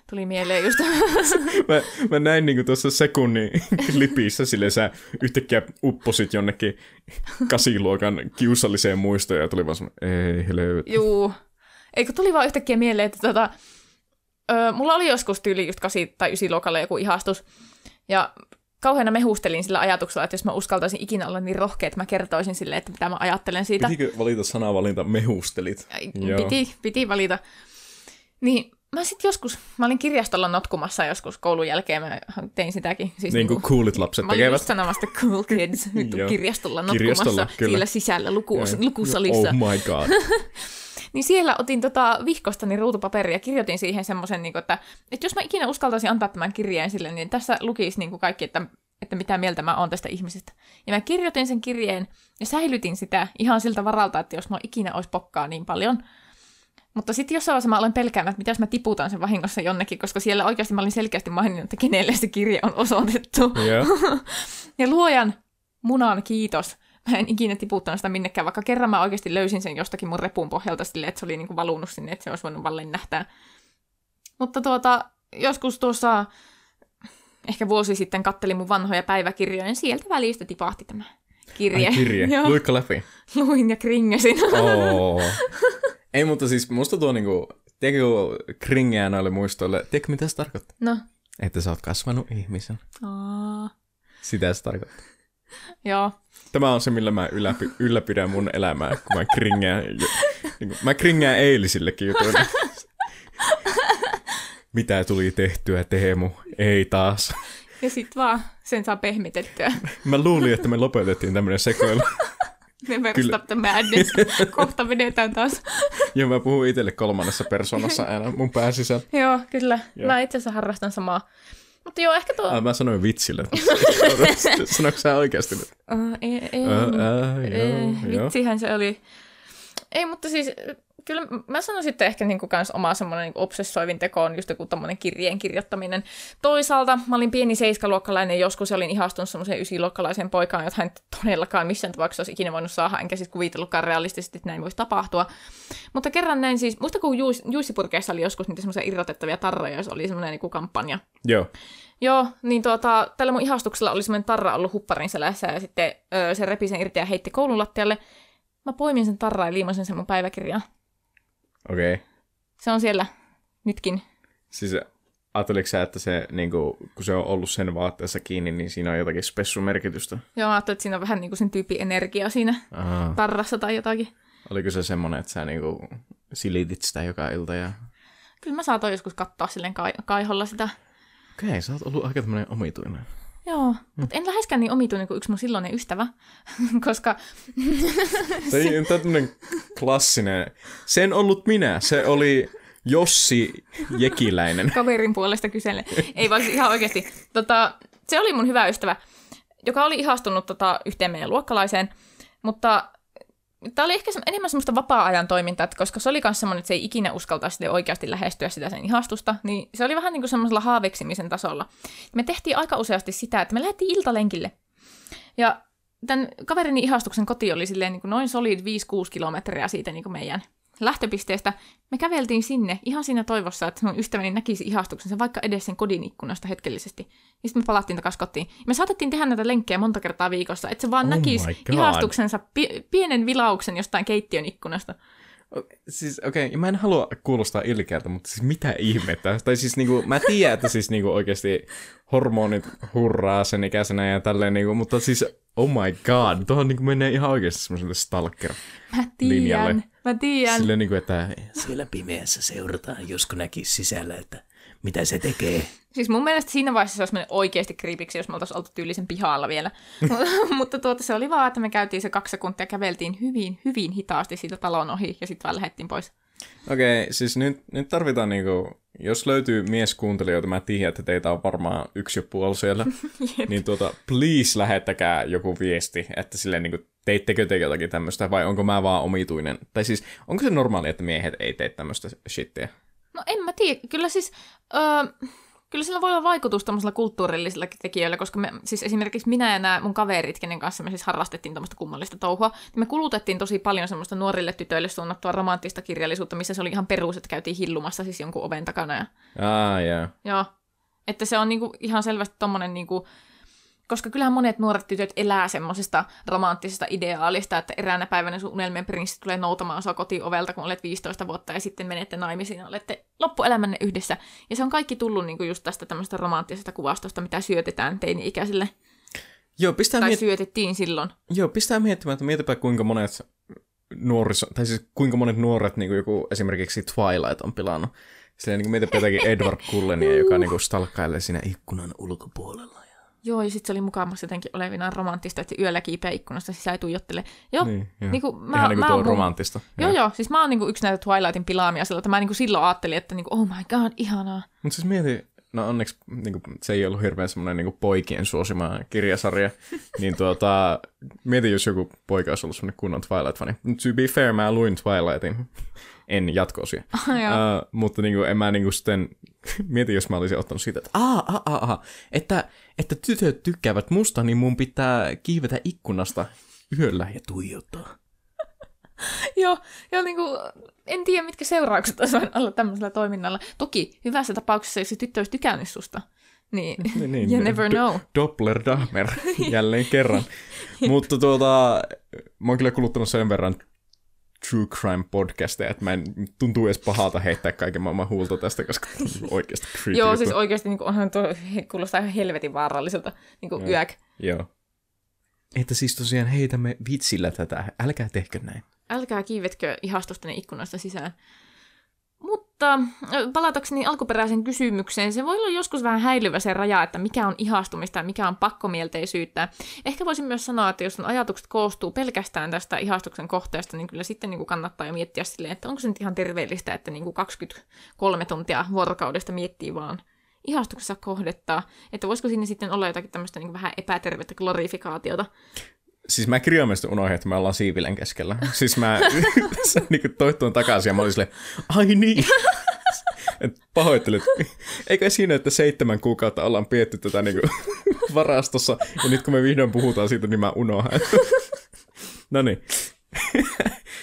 Tuli mieleen just. (laughs) Mä, mä näin niinku tuossa sekunnin (laughs) klipissä, sille sä yhtäkkiä upposit jonnekin kasiluokan kiusalliseen muistoon ja tuli vaan semmoinen, ei helvet. Juu. Eikö tuli vaan yhtäkkiä mieleen, että tota, ö, mulla oli joskus tyyli just 8 tai 9 luokalla joku ihastus. Ja kauheana mehustelin sillä ajatuksella, että jos mä uskaltaisin ikinä olla niin rohkea, että mä kertoisin sille, että mitä mä ajattelen siitä. Pitikö valita sanavalinta mehustelit? Joo. Piti, piti valita. Niin mä sitten joskus, mä olin kirjastolla notkumassa joskus koulun jälkeen, mä tein sitäkin. Siis Niin kuin coolit lapset Mä olin tekevät. just sanomassa cool kids (laughs) kirjastolla notkumassa Kirjastolla, kyllä. siellä sisällä luku, Joo. lukusalissa. Oh my god. (laughs) Niin siellä otin tota vihkostani ruutupaperia ja kirjoitin siihen semmoisen, niin että, että jos mä ikinä uskaltaisin antaa tämän kirjeen sille, niin tässä lukisi niin kuin kaikki, että, että mitä mieltä mä oon tästä ihmisestä. Ja mä kirjoitin sen kirjeen ja säilytin sitä ihan siltä varalta, että jos mä ikinä olisi pokkaa niin paljon. Mutta sitten jossain vaiheessa mä aloin pelkäämään, että mitä jos mä tiputan sen vahingossa jonnekin, koska siellä oikeasti mä olin selkeästi maininnut, että kenelle se kirje on osoitettu. Joo. (laughs) Ja luojan munan kiitos. mä en ikinä tiputtanut sitä minnekään, vaikka kerran mä oikeasti löysin sen jostakin mun repun pohjalta silleen, että se oli niinku valunut sinne, että se olisi voinut vaan lennähtää. Mutta tuota, joskus tuossa ehkä vuosi sitten kattelin mun vanhoja päiväkirjoja, ja sieltä välistä tipahti tämä kirje. Ai kirje. (laughs) Luikka läpi. luin ja kringesin. Oo. (laughs) Ei, mutta siis musta tuo niinku, tiedätkö kun kringeää noille muistoille, tiedätkö mitä se tarkoittaa? No. Että sä oot kasvanut ihmisen. Aa. Sitä se tarkoittaa. (laughs) Joo. Tämä on se, millä mä ylläpi, ylläpidän mun elämää, kun mä kringeään. Niin kuin, mä kringeään eilisillekin jutuille. (laughs) Mitä tuli tehtyä, Teemu? Ei taas. Ja sit vaan sen saa pehmitettyä. Mä luulin, että me lopetettiin tämmönen sekoilu. (laughs) Me versta the madness. (laughs) Kohta vedetään taas. (laughs) Ja mä puhun itselle kolmannessa persoonassa aina mun pääsisällä. joo, kyllä. Joo. Mä itse asiassa harrastan samaa. Mutta joo, ehkä tuo... Ah, mä sanoin vitsille. (laughs) Sanoitko sä oikeasti nyt? Uh, ei, ei, ää, ei, joo, joo. vitsihän se oli. Ei, mutta siis kyllä mä sanoisin, että ehkä niinku kans oma semmoinen niinku obsessoivin teko on just joku tommonen kirjeen kirjoittaminen. Toisaalta mä olin pieni seiskaluokkalainen joskus ja olin ihastunut semmoiseen ysiluokkalaiseen poikaan, jota en todellakaan missään tapauksessa olisi ikinä voinut saada, enkä siis kuvitellutkaan realistisesti, että näin voisi tapahtua. Mutta kerran näin siis, muista kun Juis, Juissipurkeissa oli joskus niitä semmoisia irrotettavia tarroja, jos oli semmoinen niinku kampanja. Joo. Joo, niin tuota, tällä mun ihastuksella oli semmoinen tarra ollut hupparin selässä ja sitten öö, se repi sen irti ja heitti koulun lattialle. Mä poimin sen tarraa ja liimasin sen mun päiväkirjaan. Okei. Okay. Se on siellä nytkin. Siis ajatteliko sä, että se, niin kuin, kun se on ollut sen vaatteessa kiinni, niin siinä on jotakin spessumerkitystä? Joo, mä ajattelin, että siinä on vähän niin kuin sen tyypin energia siinä Aha. tarrassa tai jotakin. Oliko se semmoinen, että sä niin kuin, silitit sitä joka ilta? Ja... Kyllä mä saatoin joskus katsoa silleen kai- kaiholla sitä. Okei, okay, sä oot ollut aika tämmöinen omituinen. Joo, mm. mutta en läheskään niin omituinen kuin yksi mun silloinen ystävä, (laughs) koska (laughs) Se on tämmöinen klassinen. Sen ollut minä. Se oli Jossi Jekiläinen. (laughs) kaverin puolesta kyselen. Ei vaan siis ihan oikeasti. Tota, se oli mun hyvä ystävä, joka oli ihastunut tota, yhteen meidän luokkalaiseen, mutta tämä oli ehkä se- enemmän semmoista vapaa-ajan toimintaa, että koska se oli myös semmoinen, että se ei ikinä uskaltaisi oikeasti lähestyä sitä sen ihastusta, niin se oli vähän niin kuin semmoisella haaveksimisen tasolla. Me tehtiin aika useasti sitä, että me lähdettiin iltalenkille. Ja tämän kaverini ihastuksen koti oli silleen niin kuin noin solid 5-6 kilometriä siitä niin kuin meidän lähtöpisteestä. Me käveltiin sinne ihan siinä toivossa, että mun ystäväni näkisi ihastuksensa vaikka edes sen kodin ikkunasta hetkellisesti. Ja sitten me palattiin takaisin kotiin. Me saatettiin tehdä näitä lenkkejä monta kertaa viikossa, että se vaan Oh näkisi ihastuksensa pi- pienen vilauksen jostain keittiön ikkunasta. Siis okei, okay, mä en halua kuulostaa ilkeältä, mutta siis mitä ihmettä? Tai siis niinku, mä tiedän, että siis niinku oikeasti hormonit hurraa sen ikäisenä ja tälleen niinku, mutta siis oh my god, tuohon niinku menee ihan oikeasti semmoiselle stalker. Mä Linjalle. tiedän, mä tiedän. Silleen niinku, että Siellä pimeässä seurataan, josko näkisi sisällä, että mitä se tekee. Siis mun mielestä siinä vaiheessa se olisi mennyt oikeasti kriipiksi, jos me oltaisiin oltu tyylisen pihalla vielä. (laughs) Mutta tuota, se oli vaan, että me käytiin se kaksi sekuntia, käveltiin hyvin, hyvin hitaasti siitä talon ohi ja sitten vaan lähdettiin pois. Okei, okay, siis nyt, nyt tarvitaan niinku, jos löytyy mieskuuntelijoita, mä tiedän, että teitä on varmaan yksi jo puoli siellä, (laughs) niin tuota, please lähettäkää joku viesti, että silleen niinku, teittekö te jotakin tämmöistä, vai onko mä vaan omituinen? Tai siis, onko se normaali, että miehet ei tee tämmöistä shittiä? No en mä tiedä, kyllä siis... Öö, Kyllä sillä voi olla vaikutus tämmöisillä kulttuurillisillakin tekijöillä, koska me, siis esimerkiksi minä ja nämä mun kaverit, kenen kanssa me siis harrastettiin tämmöistä kummallista touhua, niin me kulutettiin tosi paljon semmoista nuorille tytöille suunnattua romanttista kirjallisuutta, missä se oli ihan perus, että käytiin hillumassa siis jonkun oven takana. Ja, Ah, yeah. joo, että se on niinku ihan selvästi tommonen niinku, koska kyllähän monet nuoret tytöt elää semmoisesta romanttisesta ideaalista, että eräänä päivänä sun unelmien prinssi tulee noutamaan sua kotiovelta, kun olet 15 vuotta ja sitten menette naimisiin ja olette loppuelämänne yhdessä. Ja se on kaikki tullut niinku just tästä tämmöistä romanttisesta kuvastosta, mitä syötetään teini-ikäisille. Joo, pistää, Tai miet- syötettiin silloin. Joo, pistää miettimään, että mietipä kuinka monet nuoriso, tai siis kuinka monet nuoret, niin kuin joku esimerkiksi Twilight on pilannut. Silleen niin mietipä jotakin Edward Cullenia, joka niin kuin stalkkailee siinä Ikkunan ulkopuolella. Joo, ja sitten se oli mukaamassa jotenkin olevinaan romanttista, että se yöllä kiipeä ikkunasta sisään ja tuijottelee. Joo, Niin, joo. niinku, mä, Ihan niin mä kuin tuo oon mun- romanttista. Joo, joo, siis mä oon niinku yksi näitä Twilightin pilaamia sillä, että mä niinku silloin ajattelin, että niinku, oh my god, ihanaa. Mutta siis mieti, no onneksi niin kuin, se ei ollut hirveän semmoinen niin poikien suosima kirjasarja, (laughs) niin tuota, mieti, jos joku poika olisi ollut semmoinen kunnon Twilight-fani. To be fair, mä luin Twilightin, en jatko-osia. (laughs) Joo. Uh, mutta niin kuin, en mä niin kuin sitten, (laughs) mieti, jos mä olisin ottanut siitä, että aa, aa, aa, aa, että, että tytöt tykkäävät musta, niin mun pitää kiivetä ikkunasta. yöllä. Ja tuijottaa. (laughs) Joo, joo niin kuin, en tiedä, mitkä seuraukset olisi olla tämmöisellä toiminnalla. Toki hyvässä tapauksessa, jos se tyttö olisi tykännyt susta, niin, Niin, niin, you niin. never Do- know. Doppler Dahmer, jälleen kerran. Mutta tuota, mä oon kyllä kuluttanut sen verran true crime podcasteja, että mä en tuntuu edes pahalta heittää kaiken maailman huulta tästä, koska (laughs) oikeasti creepy Joo, siis oikeasti niin kuin, onhan tuo (laughs) kuulostaa ihan helvetin vaaralliselta, niin kuin yäk. Joo. Että siis tosiaan heitämme vitsillä tätä, älkää tehkö näin. Älkää kiivetkö ihastusta ikkunasta sisään. Mutta palatakseni alkuperäisen kysymykseen, se voi olla joskus vähän häilyvä se raja, että mikä on ihastumista ja mikä on pakkomielteisyyttä. Ehkä voisin myös sanoa, että jos ajatukset koostuu pelkästään tästä ihastuksen kohteesta, niin kyllä sitten niin kuin kannattaa jo miettiä silleen, että onko se nyt ihan terveellistä, että niin kuin 23 tuntia vuorokaudesta miettii vaan ihastuksessa kohdetta, että voisiko siinä sitten olla jotakin tämmöistä niin vähän epätervettä glorifikaatiota. Siis mä kirjaimellisesti unohdin, että me ollaan siivilen keskellä. Siis mä (laughs) niin toit tuon takaisin ja mä olin silleen, ai niin. (laughs) Et pahoittelut. Eikö siinä, että seitsemän kuukautta ollaan pietty tätä niin (laughs) varastossa, ja nyt kun me vihdoin puhutaan siitä, niin mä unohan. no niin.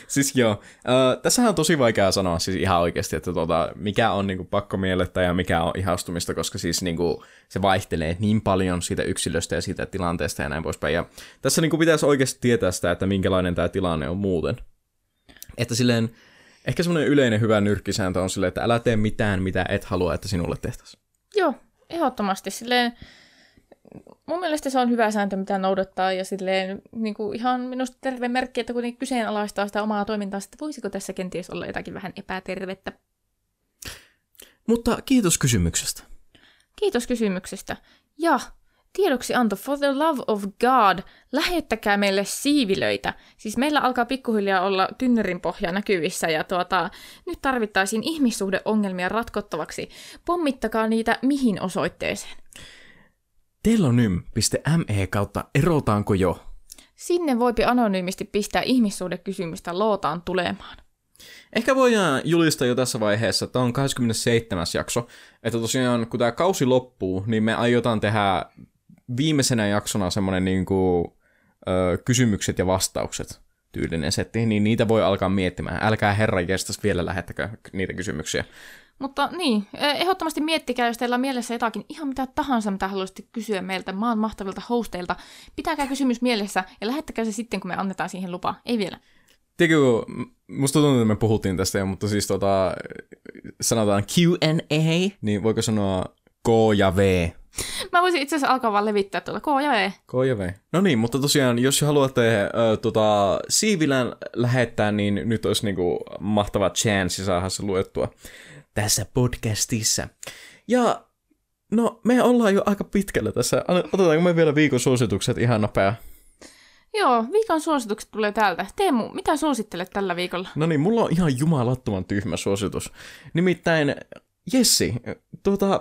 Siis joo, äh, tässähän on tosi vaikea sanoa siis ihan oikeasti, että tuota, mikä on niinku pakkomielettä ja mikä on ihastumista, koska siis niinku, se vaihtelee niin paljon siitä yksilöstä ja siitä tilanteesta ja näin poispäin. Ja tässä niinku pitäisi oikeasti tietää sitä, että minkälainen tämä tilanne on muuten. Että silleen, ehkä semmoinen yleinen hyvä nyrkkisääntö on silleen, että älä tee mitään, mitä et halua, että sinulle tehtäisiin. Joo, ehdottomasti. Silleen, mun mielestä se on hyvä sääntö, mitä noudattaa, ja silleen niin kuin ihan minusta terve merkki, että kuitenkin kyseenalaistaa sitä omaa toimintaa, että voisiko tässä kenties olla jotakin vähän epätervettä. Mutta kiitos kysymyksestä. Kiitos kysymyksestä. Ja tiedoksi anto, for the love of God, lähettäkää meille siivilöitä. Siis meillä alkaa pikkuhiljaa olla tynnyrin pohja näkyvissä ja tuota, nyt tarvittaisiin ihmissuhdeongelmia ratkottavaksi. Pommittakaa niitä mihin osoitteeseen. telonym.me kautta erotaanko jo? Sinne voipi anonyymisti pistää ihmissuhdekysymystä lootaan tulemaan. Ehkä voidaan julistaa jo tässä vaiheessa, että tämä on 27. jakso, että tosiaan kun tämä kausi loppuu, niin me aiotaan tehdä viimeisenä jaksona semmoinen niin kuin, ö, kysymykset ja vastaukset tyylinen setti, niin niitä voi alkaa miettimään. Älkää herran jestas vielä lähettäkö niitä kysymyksiä. Mutta niin, eh, ehdottomasti miettikää, jos teillä on mielessä jotakin ihan mitä tahansa, mitä haluaisitte kysyä meiltä maan mahtavilta hosteilta. Pitäkää kysymys mielessä ja lähettäkää se sitten, kun me annetaan siihen lupa. Ei vielä. Tiedätkö, musta tuntuu, että me puhuttiin tästä jo, mutta siis tota, sanotaan Q&A, niin voiko sanoa K ja V? Mä voisin itse asiassa alkaa vaan levittää tuolla K ja V. K ja V. No niin, mutta tosiaan, jos haluatte äh, tota, Siivilän lähettää, niin nyt olisi niinku mahtava chance saada se luettua tässä podcastissa. Ja no, me ollaan jo aika pitkällä tässä. Otetaanko me vielä viikon suositukset ihan nopea? Joo, viikon suositukset tulee täältä. Teemu, mitä suosittelet tällä viikolla? No niin, mulla on ihan jumalattoman tyhmä suositus. Nimittäin, Jessi, tuota,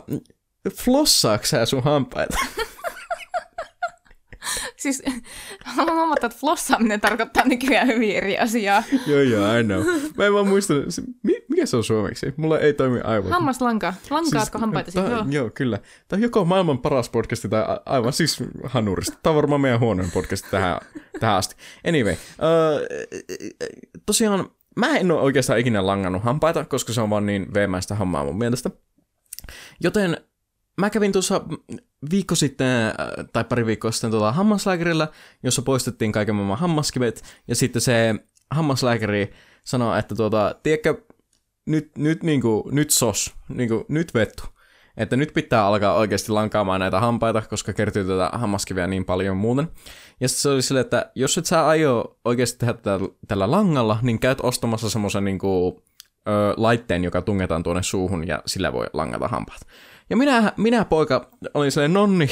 flossaako sä sun hampaita? (laughs) (laughs) Siis haluan huomata, että flossaaminen tarkoittaa nykyään hyvin eri asiaa. joo, joo, I know. Mä en vaan muista, mikä se on suomeksi? Mulla ei toimi aivot. Hammaslanka. Lankaatko hampaitasi? tää- Joo. joo, kyllä. Tämä on joko maailman paras podcasti tai a- aivan siis hanurista. Tämä on varmaan meidän huonoin podcasti tähän, tähän asti. Anyway, uh, tosiaan mä en ole oikeastaan ikinä langannut hampaita, koska se on vaan niin veemäistä hommaa mun mielestä. Joten mä kävin tuossa viikko sitten, äh, tai pari viikkoa sitten tuolla hammaslääkärillä, jossa poistettiin kaiken maailman hammaskivet, ja sitten se hammaslääkäri sanoi, että tuota, tiedätkö, nyt, nyt, niinku, nyt sos, niinku, nyt vettu. Että nyt pitää alkaa oikeasti lankaamaan näitä hampaita, koska kertyy tätä hammaskiveä niin paljon muuten. Ja sitten se oli silleen, että jos et sä aio oikeasti tehdä tätä tällä langalla, niin käyt ostamassa semmoisen niinku, laitteen, joka tungetaan tuonne suuhun ja sillä voi langata hampaat. Ja minä, minä poika olin silleen, nonni,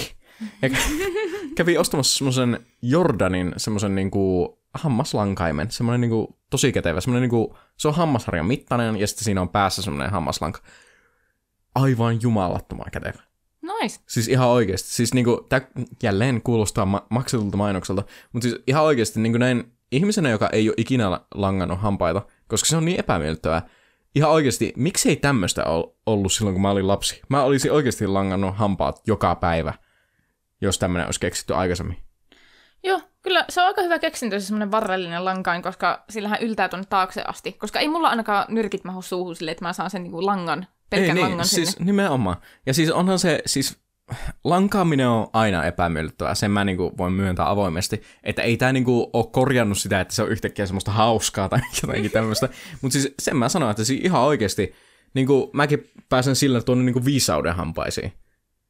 ja (laughs) kävi ostamassa semmoisen Jordanin semmoisen niinku hammaslankaimen, semmoinen niinku tosi kätevä, semmoinen niinku, se on hammasharjan mittainen ja sitten siinä on päässä semmoinen hammaslanka. Aivan jumalattoman kätevä. Nice. Siis ihan oikeasti. Siis niinku, tää jälleen kuulostaa ma- maksetulta mainokselta, mutta siis ihan oikeasti niinku näin ihmisenä, joka ei ole ikinä langannut hampaita, koska se on niin epämiellyttävää. Ihan oikeasti, miksei tämmöistä ol- ollut silloin, kun mä olin lapsi? Mä olisin oikeasti langannut hampaat joka päivä, jos tämmöinen olisi keksitty aikaisemmin. Joo, Kyllä se on aika hyvä keksintö se semmoinen varrellinen lankain, koska sillähän yltää tuonne taakse asti. Koska ei mulla ainakaan nyrkit mahu suuhun silleen, että mä saan sen niinku langan, pelkän Ei niin, langan sinne. siis nimenomaan. Ja siis onhan se, siis lankaaminen on aina epämiellyttävää, sen mä niinku voin myöntää avoimesti, että ei tää niinku ole korjannut sitä, että se on yhtäkkiä semmoista hauskaa tai (laughs) jotenkin tämmöistä, mutta siis sen mä sanon, että siis ihan oikeasti, niinku mäkin pääsen sillä tuonne niinku viisauden hampaisiin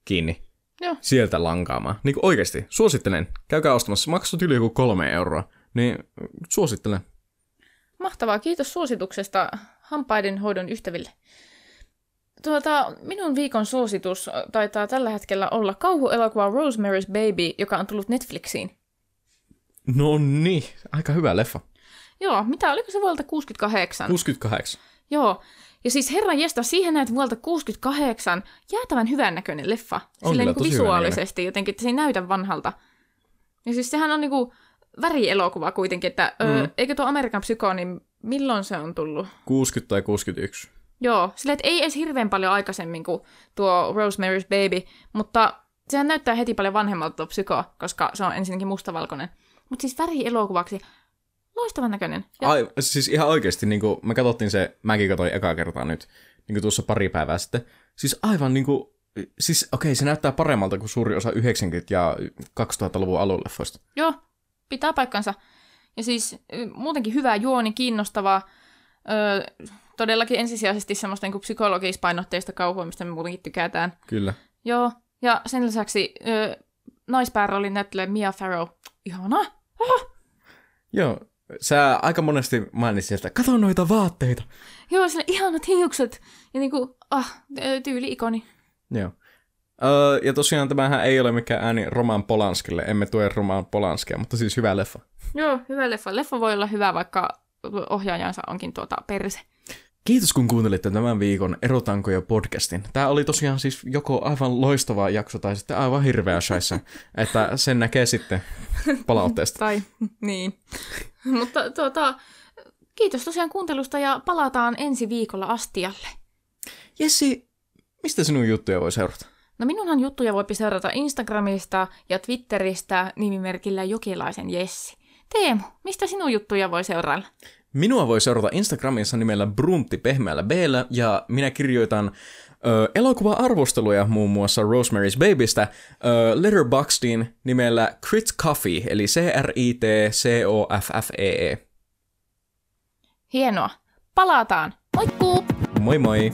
kiinni. Joo. Sieltä lankaamaan. Niinku oikeasti, suosittelen. Käykää ostamassa, maksat yli joku kolme euroa. Niin suosittelen. Mahtavaa, kiitos suosituksesta hampaiden hoidon ystäville. Tuota, minun viikon suositus taitaa tällä hetkellä olla kauhuelokuva Rosemary's Baby, joka on tullut Netflixiin. No niin, aika hyvä leffa. Joo, mitä oliko se vuodelta 68? 68. Joo, ja siis herran jesta, siihen näet vuodelta 68 jäätävän hyvännäköinen leffa. On Silleen tosi visuaalisesti jotenkin, että se ei näytä vanhalta. Ja siis sehän on niinku värielokuva kuitenkin, että mm. ö, eikö tuo Amerikan Psyko, niin milloin se on tullut? 60 tai 61. Joo, että ei edes hirveän paljon aikaisemmin kuin tuo Rosemary's Baby, mutta sehän näyttää heti paljon vanhemmalta tuo Psyko, koska se on ensinnäkin mustavalkoinen. Mutta siis värielokuvaksi loistavan näköinen. Ja, Ai, siis ihan oikeasti, niin kuin, me katsottiin se, mäkin katsoin ekaa kertaa nyt, niin kuin tuossa pari päivää sitten. Siis aivan niin kuin, siis okei, se näyttää paremmalta kuin suuri osa 90- ja 2000-luvun alun leffoista. Joo, pitää paikkansa. Ja siis muutenkin hyvä juoni, kiinnostava, ö, todellakin ensisijaisesti semmoista niin psykologispainotteista kauhua, mistä me muutenkin tykätään. Kyllä. Joo, ja sen lisäksi ö, naispääroli näyttelee Mia Farrow. Ihana! Oho! Joo, sä aika monesti mainitsit sieltä, kato noita vaatteita. Joo, sille ihanat hiukset. Ja niinku, ah, tyyli-ikoni. Joo. Öö, ja tosiaan tämähän ei ole mikään ääni Roman Polanskille, emme tue Roman Polanskia, mutta siis hyvä leffa. Joo, hyvä leffa. Leffa voi olla hyvä, vaikka ohjaajansa onkin tuota perse. Kiitos kun kuuntelitte tämän viikon Erotankoja podcastin. Tämä oli tosiaan siis joko aivan loistava jakso tai sitten aivan hirveä shaissa, (laughs) että sen näkee sitten palautteesta. Tai niin. Mutta tuota, kiitos tosiaan kuuntelusta ja palataan ensi viikolla astialle. Jessi, mistä sinun juttuja voi seurata? No minunhan juttuja voi seurata Instagramista ja Twitteristä nimimerkillä Jokilaisen Jessi. Teemu, mistä sinun juttuja voi seurailla? Minua voi seurata Instagramissa nimellä Bruntti pehmeällä b ja minä kirjoitan ö, elokuva-arvosteluja muun muassa Rosemary's Babystä ö, Letterboxdin nimellä Crit Coffee, eli C-R-I-T-C-O-F-F-E-E. Hienoa. Palataan. Moikkuu! Moi moi!